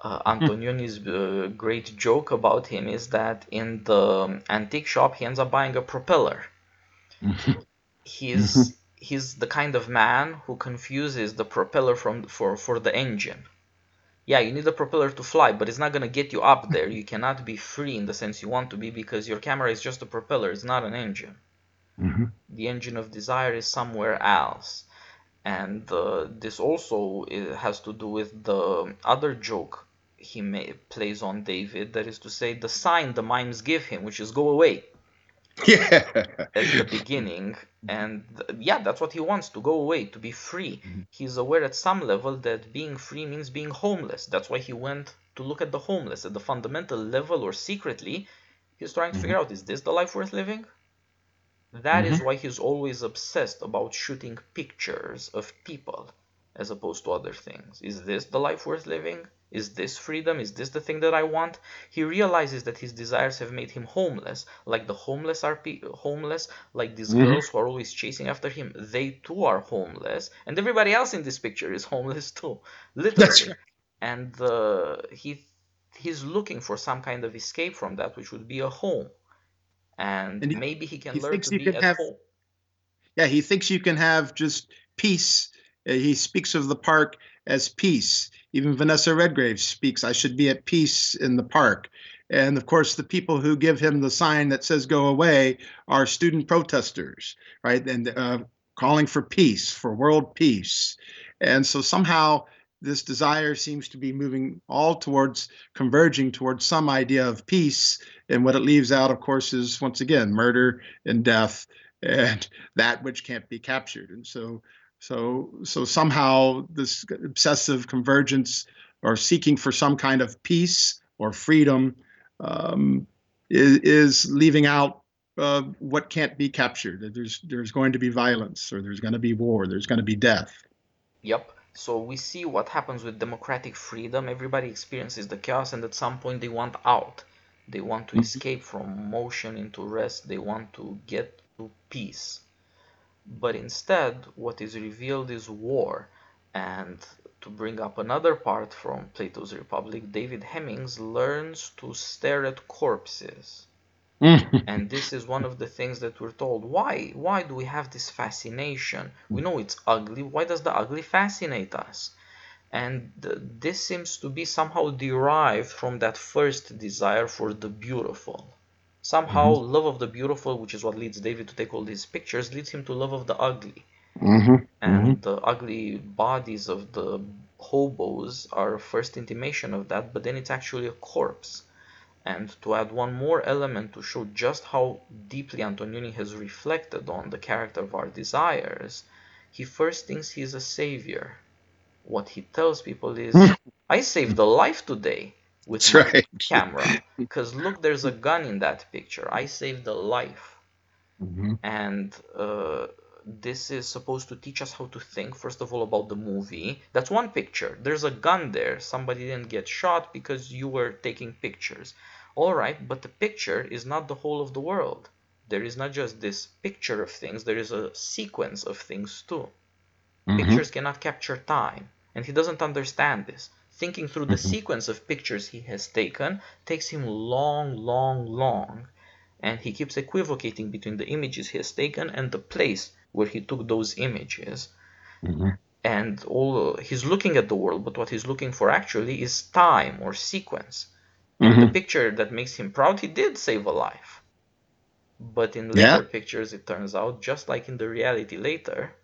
Uh, Antonioni's uh, great joke about him is that in the antique shop he ends up buying a propeller. he's he's the kind of man who confuses the propeller from for for the engine. Yeah, you need the propeller to fly, but it's not gonna get you up there. You cannot be free in the sense you want to be because your camera is just a propeller. It's not an engine. Mm-hmm. The engine of desire is somewhere else, and uh, this also has to do with the other joke he may, plays on David. That is to say, the sign the mimes give him, which is "Go away." Yeah. At the beginning, and yeah that's what he wants to go away to be free mm-hmm. he's aware at some level that being free means being homeless that's why he went to look at the homeless at the fundamental level or secretly he's trying to mm-hmm. figure out is this the life worth living That mm-hmm. is why he's always obsessed about shooting pictures of people as opposed to other things is this the life worth living is this freedom? Is this the thing that I want? He realizes that his desires have made him homeless, like the homeless are pe- homeless, like these mm-hmm. girls who are always chasing after him. They too are homeless, and everybody else in this picture is homeless too, literally. Right. And uh, he he's looking for some kind of escape from that, which would be a home, and, and he, maybe he can he learn to be at have, home. Yeah, he thinks you can have just peace. Uh, he speaks of the park as peace even Vanessa Redgrave speaks, I should be at peace in the park. And of course, the people who give him the sign that says go away are student protesters, right? And uh, calling for peace, for world peace. And so somehow this desire seems to be moving all towards converging towards some idea of peace. And what it leaves out, of course, is once again murder and death and that which can't be captured. And so so, so somehow this obsessive convergence or seeking for some kind of peace or freedom um, is, is, leaving out uh, what can't be captured. There's there's going to be violence, or there's going to be war, there's going to be death. Yep. So we see what happens with democratic freedom. Everybody experiences the chaos, and at some point they want out. They want to mm-hmm. escape from motion into rest. They want to get to peace but instead what is revealed is war and to bring up another part from Plato's Republic, David Hemmings learns to stare at corpses. and this is one of the things that we're told. Why? Why do we have this fascination? We know it's ugly. Why does the ugly fascinate us? And this seems to be somehow derived from that first desire for the beautiful. Somehow, mm-hmm. love of the beautiful, which is what leads David to take all these pictures, leads him to love of the ugly. Mm-hmm. And mm-hmm. the ugly bodies of the hobos are a first intimation of that, but then it's actually a corpse. And to add one more element to show just how deeply Antonioni has reflected on the character of our desires, he first thinks he's a savior. What he tells people is, I saved a life today with That's my right. camera. Because look there's a gun in that picture. I saved a life. Mm-hmm. and uh, this is supposed to teach us how to think first of all about the movie. That's one picture. There's a gun there. Somebody didn't get shot because you were taking pictures. All right but the picture is not the whole of the world. There is not just this picture of things. There is a sequence of things too. Mm-hmm. pictures cannot capture time. And he doesn't understand this thinking through the mm-hmm. sequence of pictures he has taken takes him long, long, long. And he keeps equivocating between the images he has taken and the place where he took those images. Mm-hmm. And all he's looking at the world, but what he's looking for actually is time or sequence. Mm-hmm. The picture that makes him proud, he did save a life. But in later yeah. pictures, it turns out, just like in the reality later,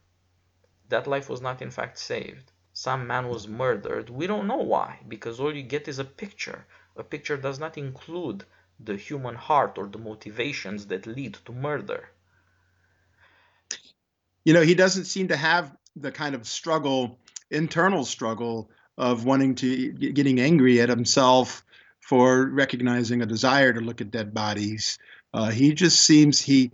that life was not in fact saved some man was murdered. We don't know why, because all you get is a picture. A picture does not include the human heart or the motivations that lead to murder. You know, he doesn't seem to have the kind of struggle, internal struggle of wanting to getting angry at himself for recognizing a desire to look at dead bodies. Uh, he just seems he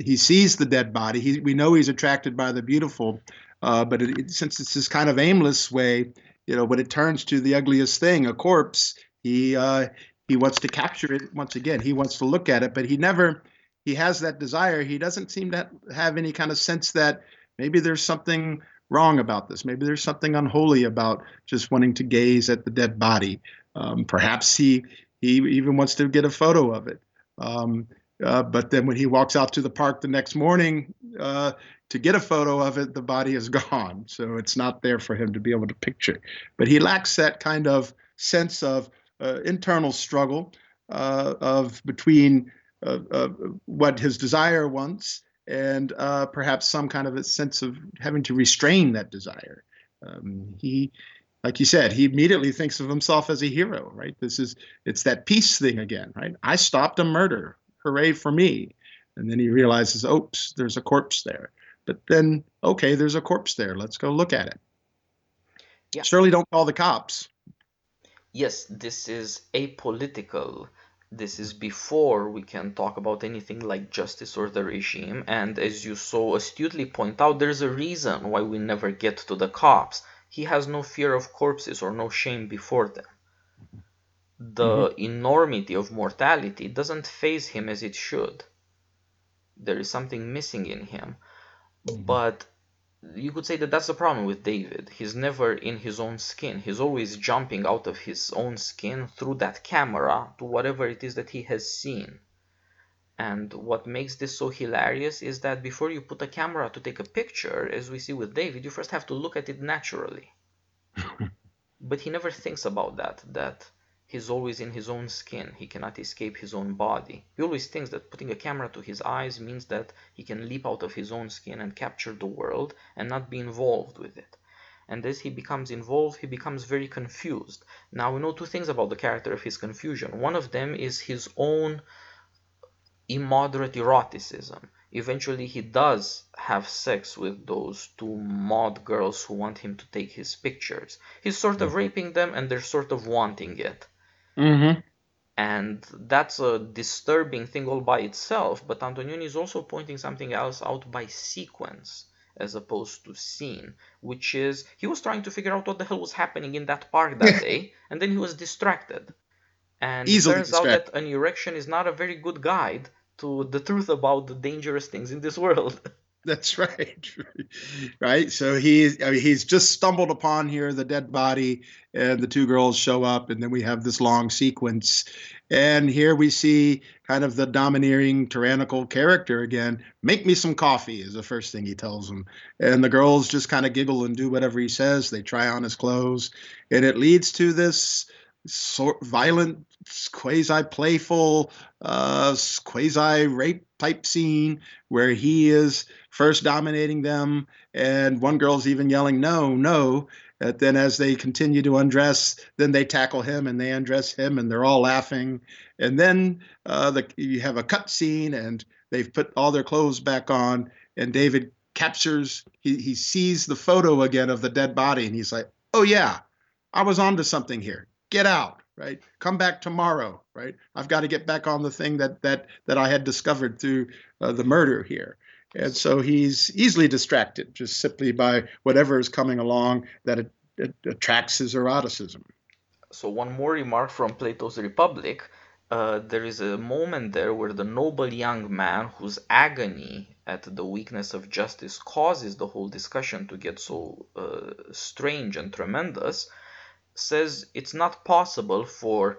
he sees the dead body. He, we know he's attracted by the beautiful, uh, but it, it, since it's this kind of aimless way, you know, when it turns to the ugliest thing, a corpse, he uh, he wants to capture it once again. He wants to look at it, but he never he has that desire. He doesn't seem to have any kind of sense that maybe there's something wrong about this. Maybe there's something unholy about just wanting to gaze at the dead body. Um, perhaps he he even wants to get a photo of it. Um, uh, but then when he walks out to the park the next morning, uh, to get a photo of it, the body is gone. So it's not there for him to be able to picture. But he lacks that kind of sense of uh, internal struggle uh, of between uh, what his desire wants and perhaps some kind of a sense of having to restrain that desire. Um, he, like you said, he immediately thinks of himself as a hero, right? This is it's that peace thing again, right? I stopped a murder, hooray for me! And then he realizes, oops, there's a corpse there. But then, okay, there's a corpse there. Let's go look at it. Yeah. Surely don't call the cops. Yes, this is apolitical. This is before we can talk about anything like justice or the regime. And as you so astutely point out, there's a reason why we never get to the cops. He has no fear of corpses or no shame before them. The mm-hmm. enormity of mortality doesn't faze him as it should. There is something missing in him but you could say that that's the problem with David. He's never in his own skin. He's always jumping out of his own skin through that camera to whatever it is that he has seen. And what makes this so hilarious is that before you put a camera to take a picture, as we see with David, you first have to look at it naturally. but he never thinks about that, that He's always in his own skin. He cannot escape his own body. He always thinks that putting a camera to his eyes means that he can leap out of his own skin and capture the world and not be involved with it. And as he becomes involved, he becomes very confused. Now, we know two things about the character of his confusion. One of them is his own immoderate eroticism. Eventually, he does have sex with those two mod girls who want him to take his pictures. He's sort of mm-hmm. raping them, and they're sort of wanting it. Mm-hmm. And that's a disturbing thing all by itself. But Antonioni is also pointing something else out by sequence as opposed to scene, which is he was trying to figure out what the hell was happening in that park that day, and then he was distracted. And Easily it turns distracted. out that an erection is not a very good guide to the truth about the dangerous things in this world. That's right. right. So he I mean, he's just stumbled upon here the dead body, and the two girls show up, and then we have this long sequence. And here we see kind of the domineering, tyrannical character again. Make me some coffee is the first thing he tells them. And the girls just kind of giggle and do whatever he says. They try on his clothes, and it leads to this sort violent, quasi playful, uh, quasi rape type scene where he is first dominating them, and one girl's even yelling, No, no. And then, as they continue to undress, then they tackle him and they undress him, and they're all laughing. And then uh, the, you have a cut scene, and they've put all their clothes back on, and David captures, he, he sees the photo again of the dead body, and he's like, Oh, yeah, I was onto something here get out right come back tomorrow right? I've got to get back on the thing that that that i had discovered through uh, the murder here. And so he's easily distracted just simply by whatever is coming along that it, it attracts his eroticism. So one more remark from plato's republic. Uh, there is a moment there where the noble young man whose agony at the weakness of justice causes the whole discussion to get so uh, strange and tremendous says it's not possible for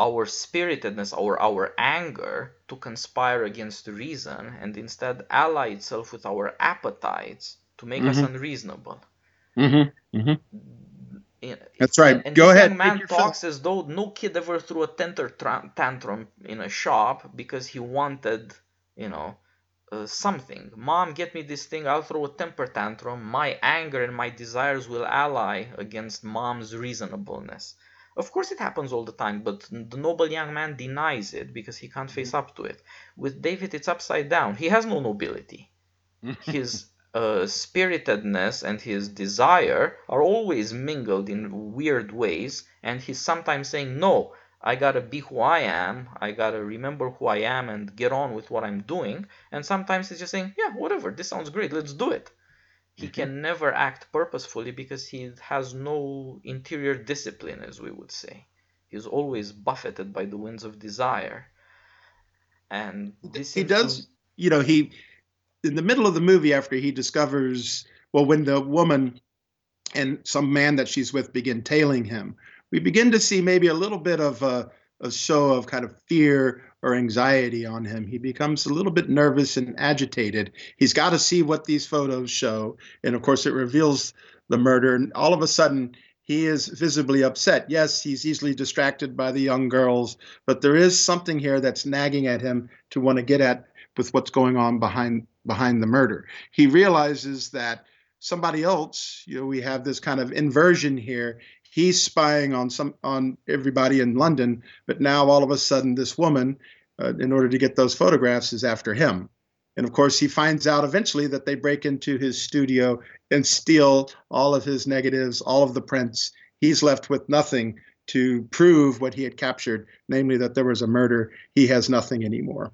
our spiritedness or our anger to conspire against reason and instead ally itself with our appetites to make mm-hmm. us unreasonable. Mm-hmm. Mm-hmm. That's right. And, and Go ahead. man talks as though no kid ever threw a tenter tantrum in a shop because he wanted, you know, uh, something. Mom, get me this thing. I'll throw a temper tantrum. My anger and my desires will ally against mom's reasonableness. Of course, it happens all the time, but the noble young man denies it because he can't face up to it. With David, it's upside down. He has no nobility. His uh, spiritedness and his desire are always mingled in weird ways, and he's sometimes saying, No, I gotta be who I am, I gotta remember who I am and get on with what I'm doing. And sometimes he's just saying, Yeah, whatever, this sounds great, let's do it. He mm-hmm. can never act purposefully because he has no interior discipline, as we would say. He's always buffeted by the winds of desire. And this he does, to... you know, he in the middle of the movie after he discovers well when the woman and some man that she's with begin tailing him we begin to see maybe a little bit of a, a show of kind of fear or anxiety on him. He becomes a little bit nervous and agitated. He's got to see what these photos show. And of course, it reveals the murder. And all of a sudden, he is visibly upset. Yes, he's easily distracted by the young girls, but there is something here that's nagging at him to want to get at with what's going on behind behind the murder. He realizes that somebody else, you know, we have this kind of inversion here he's spying on some on everybody in London, but now all of a sudden this woman, uh, in order to get those photographs, is after him. And of course, he finds out eventually that they break into his studio and steal all of his negatives, all of the prints. He's left with nothing to prove what he had captured, namely that there was a murder. He has nothing anymore.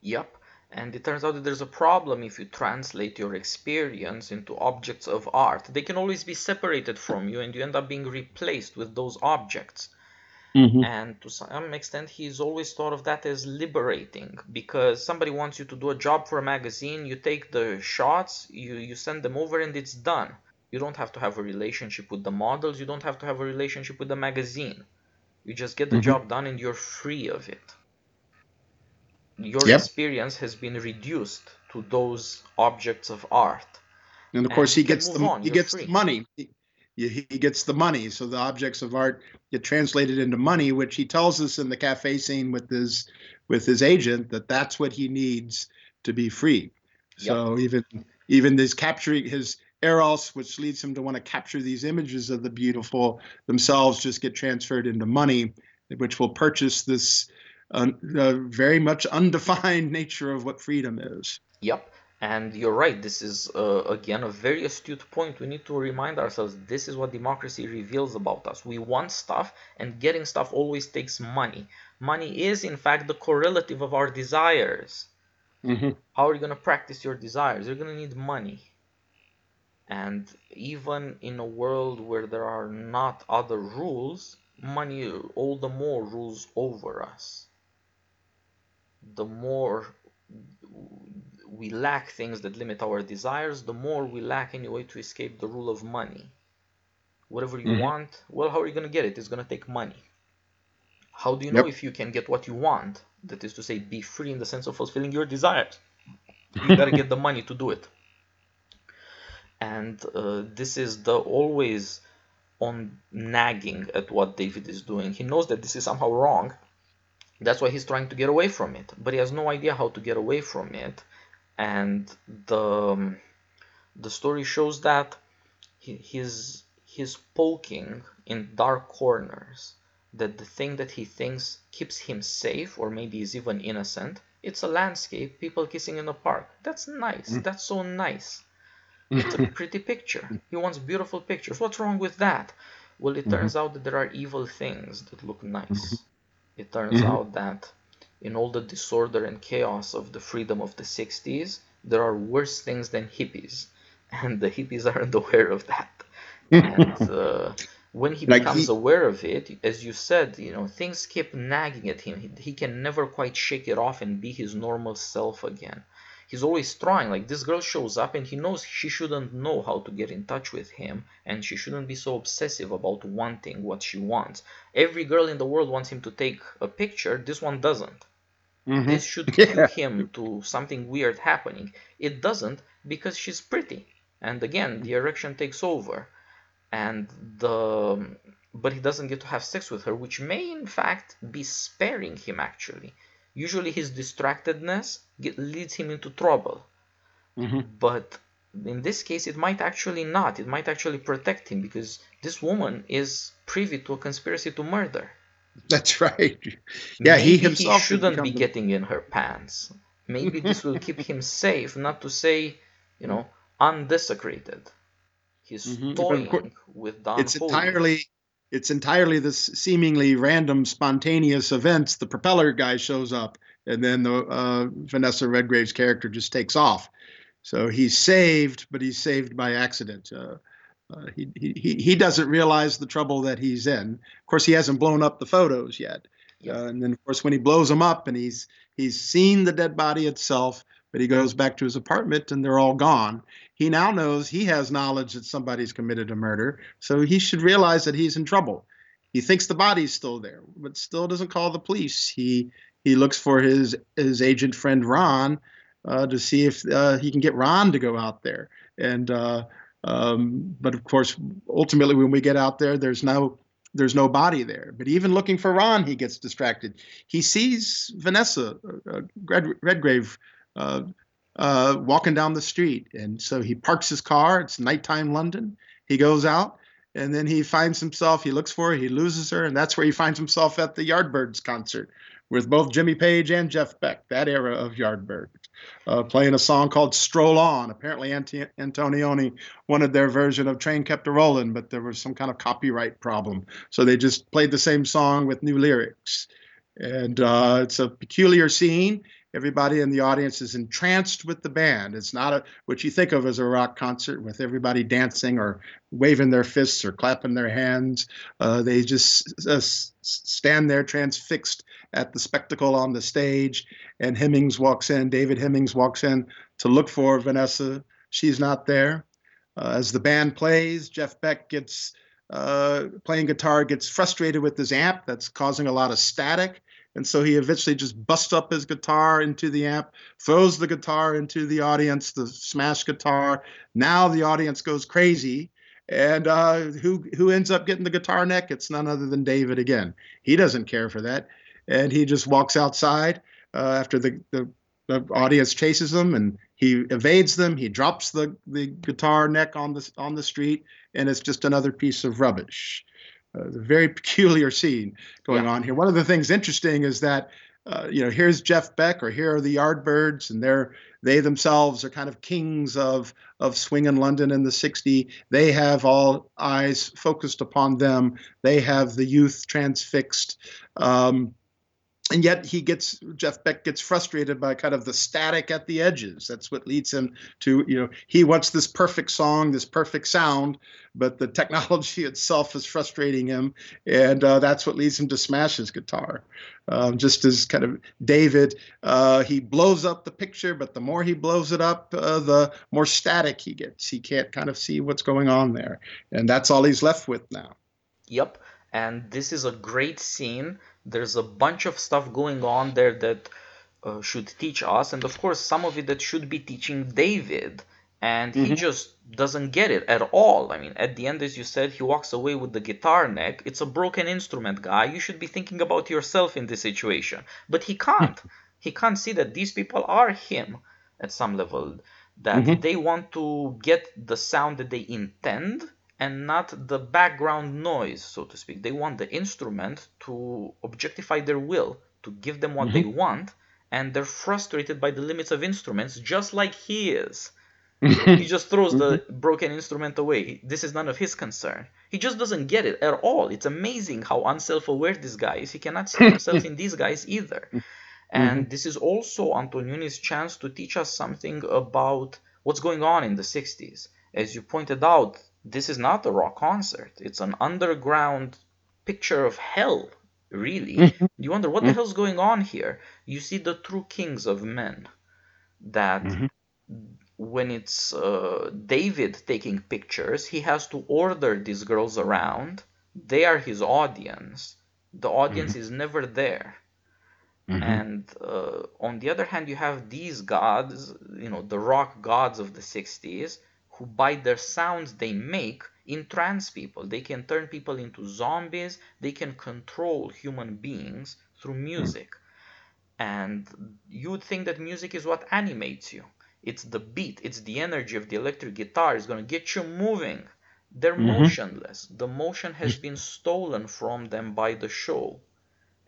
Yep. And it turns out that there's a problem if you translate your experience into objects of art. They can always be separated from you, and you end up being replaced with those objects. Mm-hmm. And to some extent, he's always thought of that as liberating because somebody wants you to do a job for a magazine, you take the shots, you, you send them over, and it's done. You don't have to have a relationship with the models, you don't have to have a relationship with the magazine. You just get the mm-hmm. job done, and you're free of it your yep. experience has been reduced to those objects of art. And of course, and he gets the on. he gets free. the money. He, he gets the money, so the objects of art get translated into money, which he tells us in the cafe scene with his with his agent that that's what he needs to be free. Yep. So even even this capturing his eros, which leads him to want to capture these images of the beautiful themselves, just get transferred into money, which will purchase this a very much undefined nature of what freedom is. Yep. And you're right, this is, uh, again, a very astute point. We need to remind ourselves this is what democracy reveals about us. We want stuff, and getting stuff always takes money. Money is, in fact, the correlative of our desires. Mm-hmm. How are you going to practice your desires? You're going to need money. And even in a world where there are not other rules, money all the more rules over us the more we lack things that limit our desires, the more we lack any way to escape the rule of money. Whatever you mm-hmm. want, well, how are you going to get it? It's going to take money. How do you know yep. if you can get what you want? That is to say, be free in the sense of fulfilling your desires. You got to get the money to do it. And uh, this is the always on nagging at what David is doing. He knows that this is somehow wrong, that's why he's trying to get away from it, but he has no idea how to get away from it. And the um, the story shows that he, he's he's poking in dark corners. That the thing that he thinks keeps him safe, or maybe is even innocent, it's a landscape, people kissing in a park. That's nice. Mm. That's so nice. It's a pretty picture. He wants beautiful pictures. What's wrong with that? Well, it mm-hmm. turns out that there are evil things that look nice. It turns mm-hmm. out that in all the disorder and chaos of the freedom of the 60s, there are worse things than hippies. And the hippies aren't aware of that. and uh, when he like becomes he... aware of it, as you said, you know, things keep nagging at him. He, he can never quite shake it off and be his normal self again. He's always trying. Like this girl shows up and he knows she shouldn't know how to get in touch with him and she shouldn't be so obsessive about wanting what she wants. Every girl in the world wants him to take a picture. This one doesn't. Mm-hmm. This should cue yeah. him to something weird happening. It doesn't because she's pretty. And again, the erection takes over. And the but he doesn't get to have sex with her, which may in fact be sparing him actually. Usually his distractedness leads him into trouble. Mm-hmm. But in this case, it might actually not. It might actually protect him because this woman is privy to a conspiracy to murder. That's right. Yeah, Maybe he himself he shouldn't be getting in her pants. Maybe this will keep him safe, not to say, you know, undesecrated. He's mm-hmm. toying with Don. It's entirely it's entirely this seemingly random, spontaneous events. The propeller guy shows up, and then the uh, Vanessa Redgrave's character just takes off. So he's saved, but he's saved by accident. Uh, uh, he, he he doesn't realize the trouble that he's in. Of course, he hasn't blown up the photos yet. Uh, and then, of course, when he blows them up and he's he's seen the dead body itself, but he goes back to his apartment and they're all gone. He now knows he has knowledge that somebody's committed a murder, so he should realize that he's in trouble. He thinks the body's still there, but still doesn't call the police. He he looks for his his agent friend Ron uh, to see if uh, he can get Ron to go out there. And uh, um, but of course, ultimately, when we get out there, there's no there's no body there. But even looking for Ron, he gets distracted. He sees Vanessa uh, Red, Redgrave uh, uh, walking down the street. And so he parks his car. It's nighttime London. He goes out and then he finds himself, he looks for her, he loses her. And that's where he finds himself at the Yardbirds concert with both Jimmy Page and Jeff Beck, that era of Yardbirds, uh, playing a song called Stroll On. Apparently, Antonioni wanted their version of Train Kept a Rolling, but there was some kind of copyright problem. So they just played the same song with new lyrics. And uh, it's a peculiar scene. Everybody in the audience is entranced with the band. It's not a, what you think of as a rock concert with everybody dancing or waving their fists or clapping their hands. Uh, they just uh, stand there transfixed at the spectacle on the stage. And Hemmings walks in, David Hemmings walks in to look for Vanessa. She's not there. Uh, as the band plays, Jeff Beck gets uh, playing guitar, gets frustrated with his amp that's causing a lot of static and so he eventually just busts up his guitar into the amp, throws the guitar into the audience, the smash guitar. Now the audience goes crazy. And uh, who who ends up getting the guitar neck? It's none other than David again. He doesn't care for that, and he just walks outside uh, after the, the the audience chases him, and he evades them. He drops the the guitar neck on the on the street, and it's just another piece of rubbish a very peculiar scene going yeah. on here. One of the things interesting is that uh, you know here's Jeff Beck or here are the Yardbirds, and they're they themselves are kind of kings of of swing in London in the 60s. They have all eyes focused upon them. They have the youth transfixed. Um, and yet he gets Jeff Beck gets frustrated by kind of the static at the edges. That's what leads him to you know he wants this perfect song, this perfect sound, but the technology itself is frustrating him, and uh, that's what leads him to smash his guitar. Um, just as kind of David, uh, he blows up the picture, but the more he blows it up, uh, the more static he gets. He can't kind of see what's going on there, and that's all he's left with now. Yep, and this is a great scene there's a bunch of stuff going on there that uh, should teach us, and of course, some of it that should be teaching David. And mm-hmm. he just doesn't get it at all. I mean, at the end, as you said, he walks away with the guitar neck. It's a broken instrument, guy. You should be thinking about yourself in this situation. But he can't. he can't see that these people are him at some level. That mm-hmm. they want to get the sound that they intend and not the background noise, so to speak. They want the instrument to objectify their will, to give them what mm-hmm. they want, and they're frustrated by the limits of instruments, just like he is. he just throws the mm-hmm. broken instrument away. This is none of his concern. He just doesn't get it at all. It's amazing how unself aware this guy is. He cannot see himself in these guys either. Mm-hmm. And mm-hmm. this is also Antonioni's chance to teach us something about what's going on in the 60s. As you pointed out, this is not a rock concert. It's an underground picture of hell, really. Mm-hmm. you wonder what the mm-hmm. hell's going on here. You see the true kings of men. that mm-hmm. when it's uh, David taking pictures, he has to order these girls around. They are his audience. The audience mm-hmm. is never there. Mm-hmm. And uh, on the other hand, you have these gods, you know, the rock gods of the 60s, who by their sounds they make entrance people. They can turn people into zombies. They can control human beings through music. And you would think that music is what animates you. It's the beat, it's the energy of the electric guitar. It's going to get you moving. They're mm-hmm. motionless. The motion has been stolen from them by the show.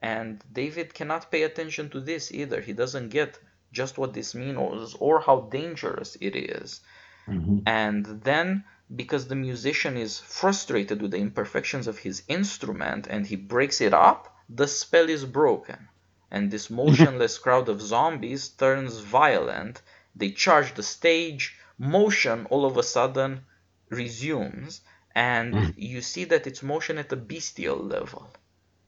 And David cannot pay attention to this either. He doesn't get just what this means or how dangerous it is. Mm-hmm. And then, because the musician is frustrated with the imperfections of his instrument and he breaks it up, the spell is broken. And this motionless crowd of zombies turns violent. They charge the stage. Motion all of a sudden resumes. And mm. you see that it's motion at a bestial level.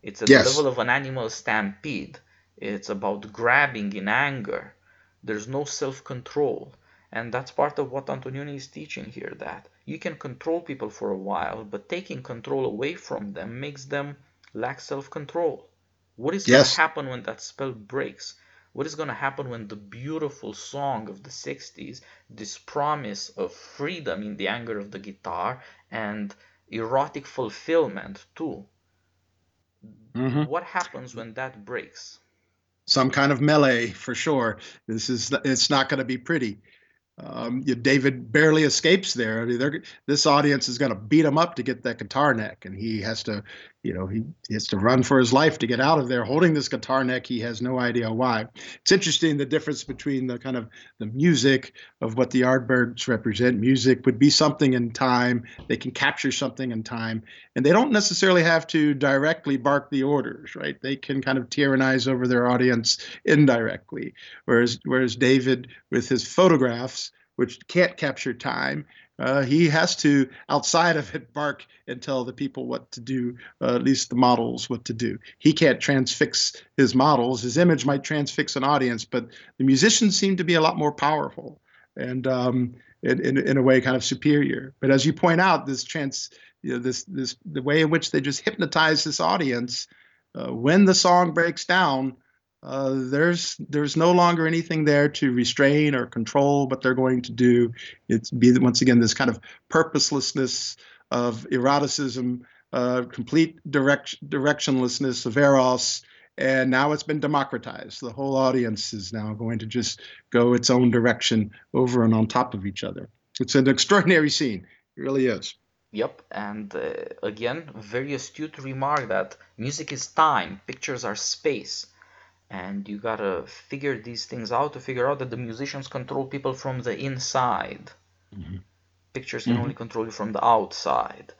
It's at yes. the level of an animal stampede. It's about grabbing in anger. There's no self control. And that's part of what Antonioni is teaching here that you can control people for a while, but taking control away from them makes them lack self control. What is yes. going to happen when that spell breaks? What is going to happen when the beautiful song of the 60s, this promise of freedom in the anger of the guitar and erotic fulfillment too? Mm-hmm. What happens when that breaks? Some kind of melee for sure. This is it's not going to be pretty. Um, you, David barely escapes there. I mean, this audience is going to beat him up to get that guitar neck, and he has to, you know, he, he, has to run for his life to get out of there holding this guitar neck. He has no idea why. It's interesting the difference between the kind of the music of what the Yardbirds represent. Music would be something in time. They can capture something in time, and they don't necessarily have to directly bark the orders, right? They can kind of tyrannize over their audience indirectly. Whereas, whereas David with his photographs which can't capture time. Uh, he has to, outside of it, bark and tell the people what to do, uh, at least the models what to do. He can't transfix his models. His image might transfix an audience, but the musicians seem to be a lot more powerful and um, in, in, in, a way kind of superior. But as you point out, this trans, you know, this this the way in which they just hypnotize this audience uh, when the song breaks down uh, there's there's no longer anything there to restrain or control what they're going to do. It's be once again this kind of purposelessness of eroticism, uh, complete direct directionlessness of eros, and now it's been democratized. The whole audience is now going to just go its own direction over and on top of each other. It's an extraordinary scene. It really is. Yep, and uh, again, very astute remark that music is time, pictures are space and you gotta figure these things out to figure out that the musicians control people from the inside. Mm-hmm. Pictures can mm-hmm. only control you from the outside.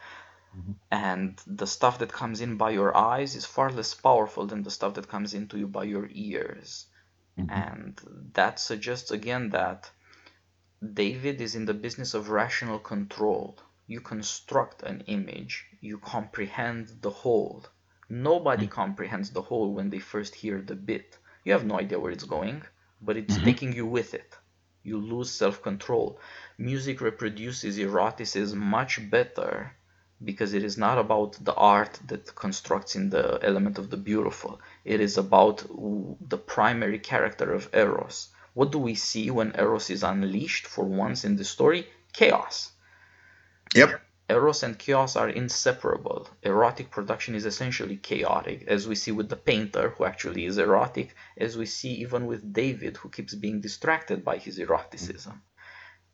Mm-hmm. And the stuff that comes in by your eyes is far less powerful than the stuff that comes into you by your ears. Mm-hmm. And that suggests again that David is in the business of rational control. You construct an image, you comprehend the whole Nobody mm. comprehends the whole when they first hear the bit. You have no idea where it's going, but it's mm-hmm. taking you with it. You lose self control. Music reproduces eroticism much better because it is not about the art that constructs in the element of the beautiful. It is about the primary character of Eros. What do we see when Eros is unleashed for once in the story? Chaos. Yep. Eros and chaos are inseparable. Erotic production is essentially chaotic, as we see with the painter, who actually is erotic, as we see even with David, who keeps being distracted by his eroticism.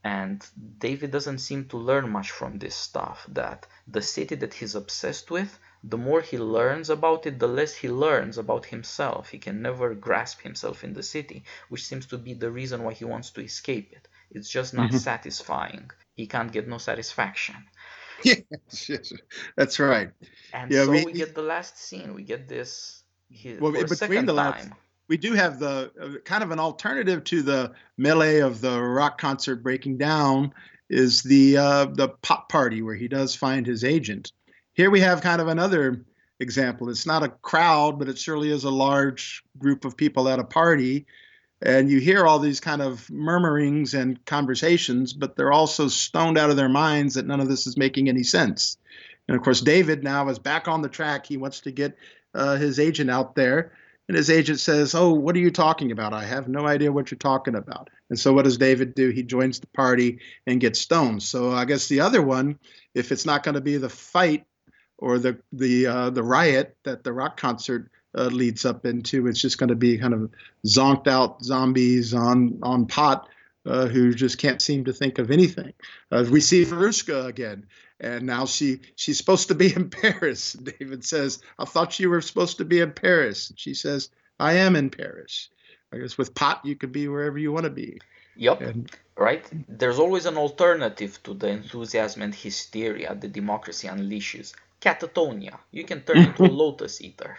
And David doesn't seem to learn much from this stuff, that the city that he's obsessed with, the more he learns about it, the less he learns about himself. He can never grasp himself in the city, which seems to be the reason why he wants to escape it. It's just not mm-hmm. satisfying. He can't get no satisfaction. yes, yes, that's right. And yeah, so we, we, get the last scene. We get this. Well, between the last, time. we do have the uh, kind of an alternative to the melee of the rock concert breaking down is the uh, the pop party where he does find his agent. Here we have kind of another example. It's not a crowd, but it surely is a large group of people at a party. And you hear all these kind of murmurings and conversations, but they're also stoned out of their minds that none of this is making any sense. And of course, David now is back on the track. He wants to get uh, his agent out there. And his agent says, Oh, what are you talking about? I have no idea what you're talking about. And so, what does David do? He joins the party and gets stoned. So, I guess the other one, if it's not going to be the fight or the the uh, the riot that the rock concert uh, leads up into, it's just going to be kind of zonked out zombies on on pot uh, who just can't seem to think of anything. Uh, we see Veruschka again and now she she's supposed to be in Paris. David says, "I thought you were supposed to be in Paris." She says, "I am in Paris." I guess with pot you could be wherever you want to be. Yep. And, right? There's always an alternative to the enthusiasm and hysteria that democracy unleashes. Catatonia. You can turn into a lotus eater.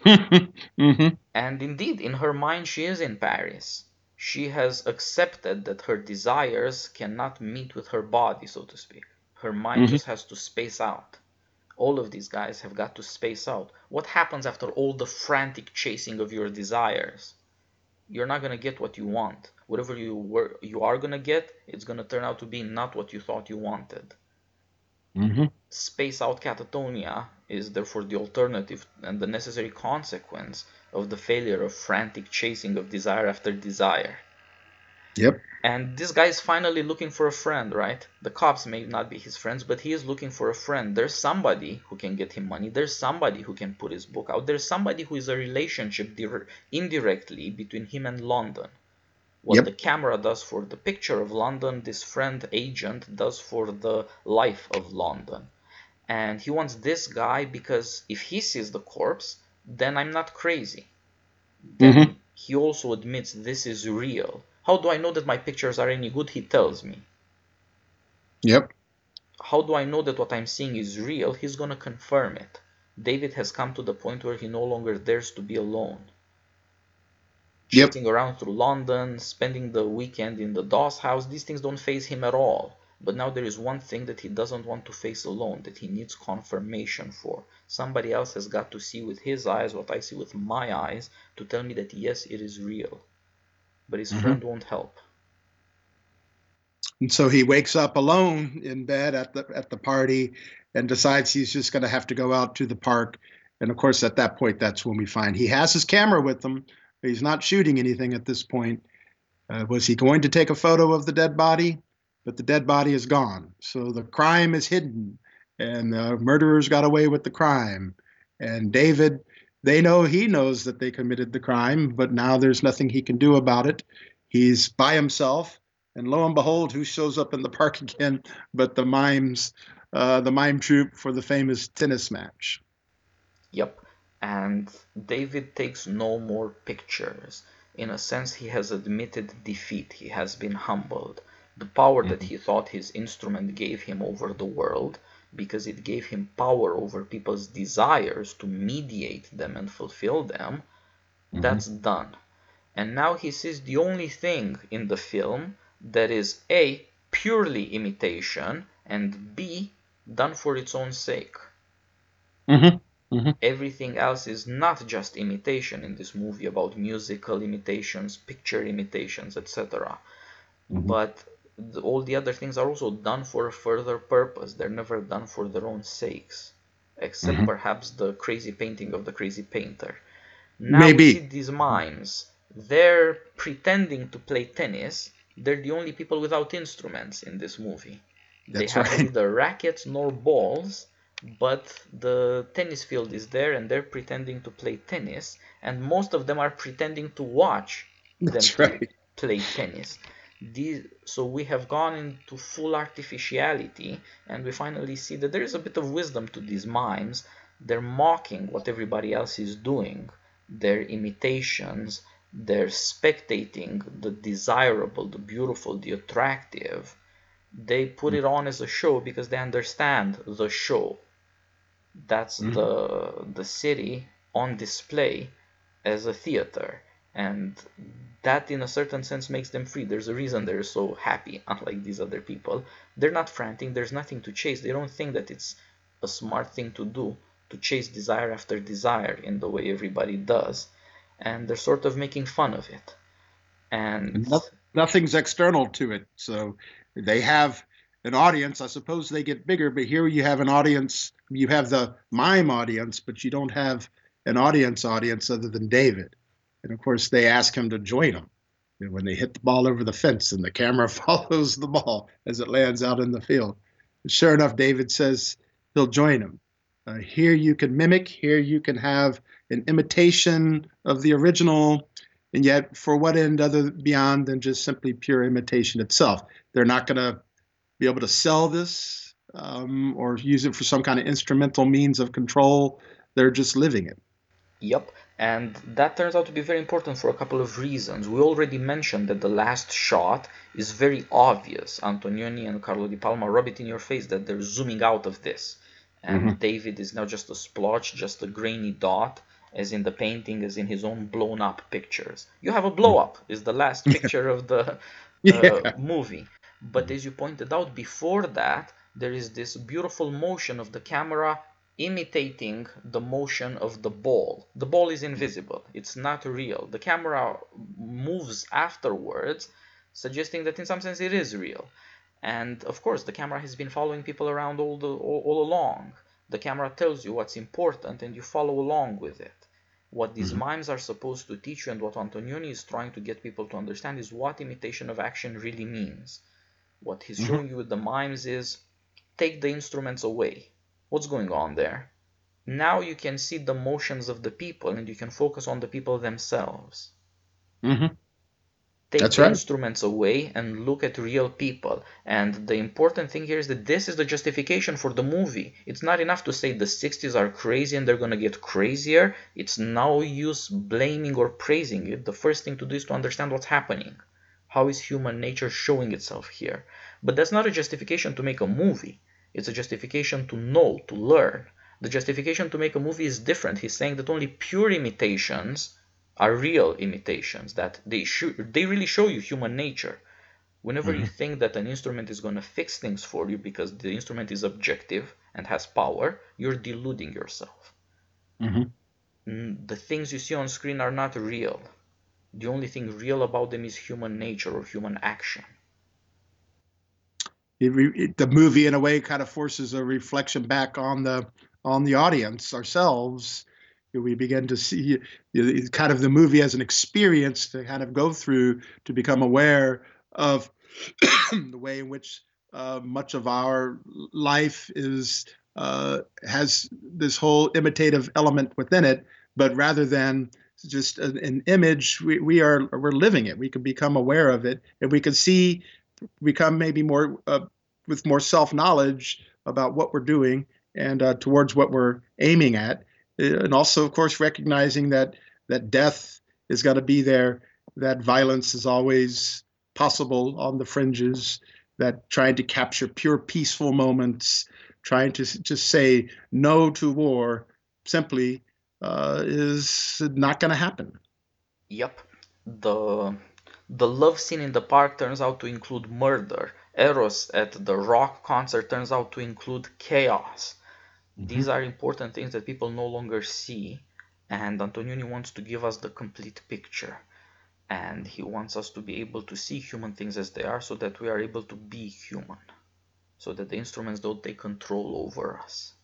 mm-hmm. And indeed, in her mind, she is in Paris. She has accepted that her desires cannot meet with her body, so to speak. Her mind mm-hmm. just has to space out. All of these guys have got to space out. What happens after all the frantic chasing of your desires? You're not gonna get what you want. Whatever you were, you are gonna get, it's gonna turn out to be not what you thought you wanted. Mm-hmm. Space out catatonia is therefore the alternative and the necessary consequence of the failure of frantic chasing of desire after desire. Yep. And this guy is finally looking for a friend, right? The cops may not be his friends, but he is looking for a friend. There's somebody who can get him money. There's somebody who can put his book out. There's somebody who is a relationship indirectly between him and London. What yep. the camera does for the picture of London, this friend agent does for the life of London. And he wants this guy because if he sees the corpse, then I'm not crazy. Then mm-hmm. he also admits this is real how do I know that my pictures are any good? He tells me. Yep. How do I know that what I'm seeing is real? He's going to confirm it. David has come to the point where he no longer dares to be alone. Yep. Shooting around through London, spending the weekend in the Doss house, these things don't phase him at all. But now there is one thing that he doesn't want to face alone, that he needs confirmation for. Somebody else has got to see with his eyes what I see with my eyes to tell me that yes, it is real but his mm-hmm. friend won't help. And so he wakes up alone in bed at the at the party and decides he's just going to have to go out to the park. And of course, at that point, that's when we find he has his camera with him. He's not shooting anything at this point. Uh, was he going to take a photo of the dead body? But the dead body is gone. So the crime is hidden, and the murderers got away with the crime. And David they know he knows that they committed the crime, but now there's nothing he can do about it. He's by himself, and lo and behold, who shows up in the park again but the mimes, uh, the mime troupe for the famous tennis match. Yep, and David takes no more pictures. In a sense, he has admitted defeat. He has been humbled. The power mm-hmm. that he thought his instrument gave him over the world because it gave him power over people's desires to mediate them and fulfill them, mm-hmm. that's done. And now he sees the only thing in the film that is A, purely imitation, and B, done for its own sake. Mm-hmm. Mm-hmm. Everything else is not just imitation in this movie about musical imitations, picture imitations, etc. Mm-hmm. But the, all the other things are also done for a further purpose. They're never done for their own sakes, except mm-hmm. perhaps the crazy painting of the crazy painter. Now Maybe. we see these mimes. They're pretending to play tennis. They're the only people without instruments in this movie. That's they have right. neither rackets nor balls, but the tennis field is there and they're pretending to play tennis, and most of them are pretending to watch That's them right. play tennis. These, so we have gone into full artificiality and we finally see that there is a bit of wisdom to these mimes. They're mocking what everybody else is doing their imitations they're spectating the desirable the beautiful the attractive. They put hmm. it on as a show because they understand the show that's mm-hmm. the the city on display as a theater. And that in a certain sense makes them free. There's a reason they're so happy unlike these other people. They're not frantic. There's nothing to chase. They don't think that it's a smart thing to do to chase desire after desire in the way everybody does. And they're sort of making fun of it. And nothing's external to it. So they have an audience. I suppose they get bigger, but here you have an audience. You have the mime audience, but you don't have an audience audience other than David. And of course, they ask him to join them and when they hit the ball over the fence, and the camera follows the ball as it lands out in the field. Sure enough, David says he'll join him. Uh, here you can mimic. Here you can have an imitation of the original, and yet for what end other beyond than just simply pure imitation itself? They're not going to be able to sell this um, or use it for some kind of instrumental means of control. They're just living it. Yep. And that turns out to be very important for a couple of reasons. We already mentioned that the last shot is very obvious. Antonioni and Carlo Di Palma rub it in your face that they're zooming out of this. And mm-hmm. David is now just a splotch, just a grainy dot, as in the painting, as in his own blown up pictures. You have a blow up, is the last picture of the uh, yeah. movie. But as you pointed out before that, there is this beautiful motion of the camera imitating the motion of the ball. The ball is invisible, it's not real. The camera moves afterwards, suggesting that in some sense it is real. And of course, the camera has been following people around all, the, all, all along. The camera tells you what's important and you follow along with it. What these mm-hmm. mimes are supposed to teach you and what Antonioni is trying to get people to understand is what imitation of action really means. What he's mm-hmm. showing you with the mimes is take the instruments away what's going on there. Now you can see the motions of the people and you can focus on the people themselves. Mm-hmm. Take That's the right. instruments away and look at real people. And the important thing here is that this is the justification for the movie. It's not enough to say the 60s are crazy and they're going to get crazier. It's no use blaming or praising it. The first thing to do is to understand what's happening. How is human nature showing itself here? But that's not a justification to make a movie. It's a justification to know, to learn. The justification to make a movie is different. He's saying that only pure imitations are real imitations, that they, they really show you human nature. Whenever mm-hmm. you think that an instrument is going to fix things for you because the instrument is objective and has power, you're deluding yourself. Mm-hmm. The things you see on screen are not real. The only thing real about them is human nature or human action. It, it, the movie in a way kind of forces a reflection back on the on the audience ourselves. We begin to see kind of the movie as an experience to kind of go through to become aware of the way in which uh, much of our life is uh, has this whole imitative element within it but rather than just an, image we, we are we're living it. We can become aware of it. And we can see become maybe more uh, with more self knowledge about what we're doing and uh, towards what we're aiming at, uh, and also, of course, recognizing that that death is going to be there, that violence is always possible on the fringes, that trying to capture pure peaceful moments, trying to just say no to war, simply uh, is not going to happen. Yep, the the love scene in the park turns out to include murder. Eros at the rock concert turns out to include chaos. Mm-hmm. These are important things that people no longer see, and Antonioni wants to give us the complete picture. And he wants us to be able to see human things as they are so that we are able to be human, so that the instruments don't take control over us.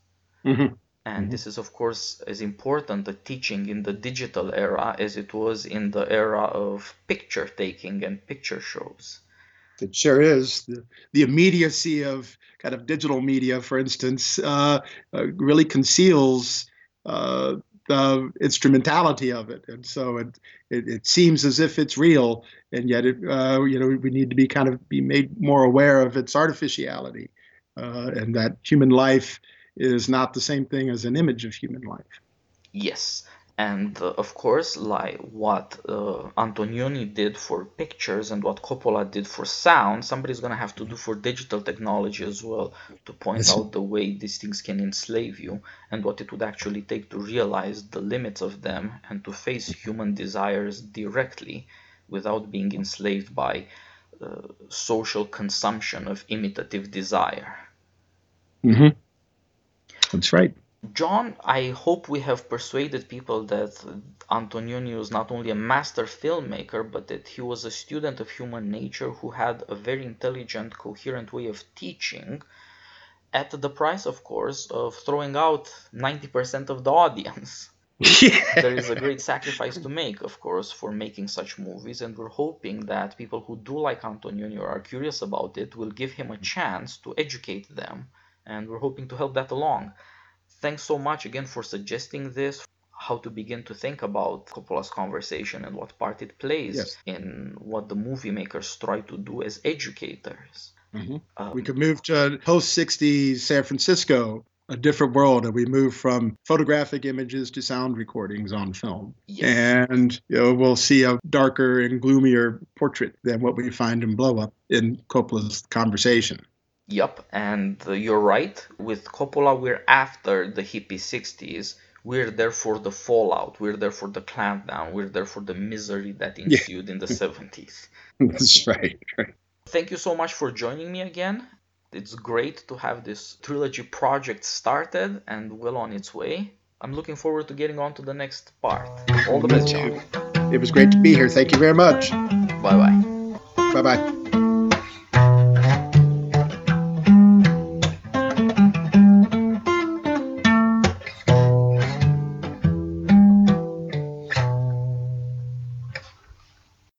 Mm-hmm. And mm-hmm. this is, of course, as important a teaching in the digital era as it was in the era of picture taking and picture shows. It sure is. The, the immediacy of kind of digital media, for instance, uh, uh, really conceals uh, the instrumentality of it, and so it, it, it seems as if it's real, and yet it uh, you know we need to be kind of be made more aware of its artificiality, uh, and that human life is not the same thing as an image of human life. Yes, and uh, of course, like what uh, Antonioni did for pictures and what Coppola did for sound, somebody's gonna have to do for digital technology as well to point yes. out the way these things can enslave you and what it would actually take to realize the limits of them and to face human desires directly without being enslaved by uh, social consumption of imitative desire. Mm-hmm. That's right. John, I hope we have persuaded people that Antonioni was not only a master filmmaker, but that he was a student of human nature who had a very intelligent, coherent way of teaching, at the price, of course, of throwing out 90% of the audience. Yeah. there is a great sacrifice to make, of course, for making such movies, and we're hoping that people who do like Antonioni or are curious about it will give him a chance to educate them, and we're hoping to help that along. Thanks so much again for suggesting this, how to begin to think about Coppola's conversation and what part it plays Yes. in what the movie makers try to do as educators. Mhm. Um, We could move to post 60s San Francisco, a different world, and we move from photographic images to sound recordings on film. yes. And you know, we'll see a darker and gloomier portrait than what we find in Blow Up in Coppola's conversation. Yep, and you're right. With Coppola, we're after the hippie 60s. We're there for the fallout. We're there for the clampdown. We're there for the misery that Yeah. ensued in the 70s. That's right. Thank you so much for joining me again. It's great to have this trilogy project started and well on its way. I'm looking forward to getting on to the next part. All the best. John. It was great to be here. Thank you very much. Bye bye. Bye bye.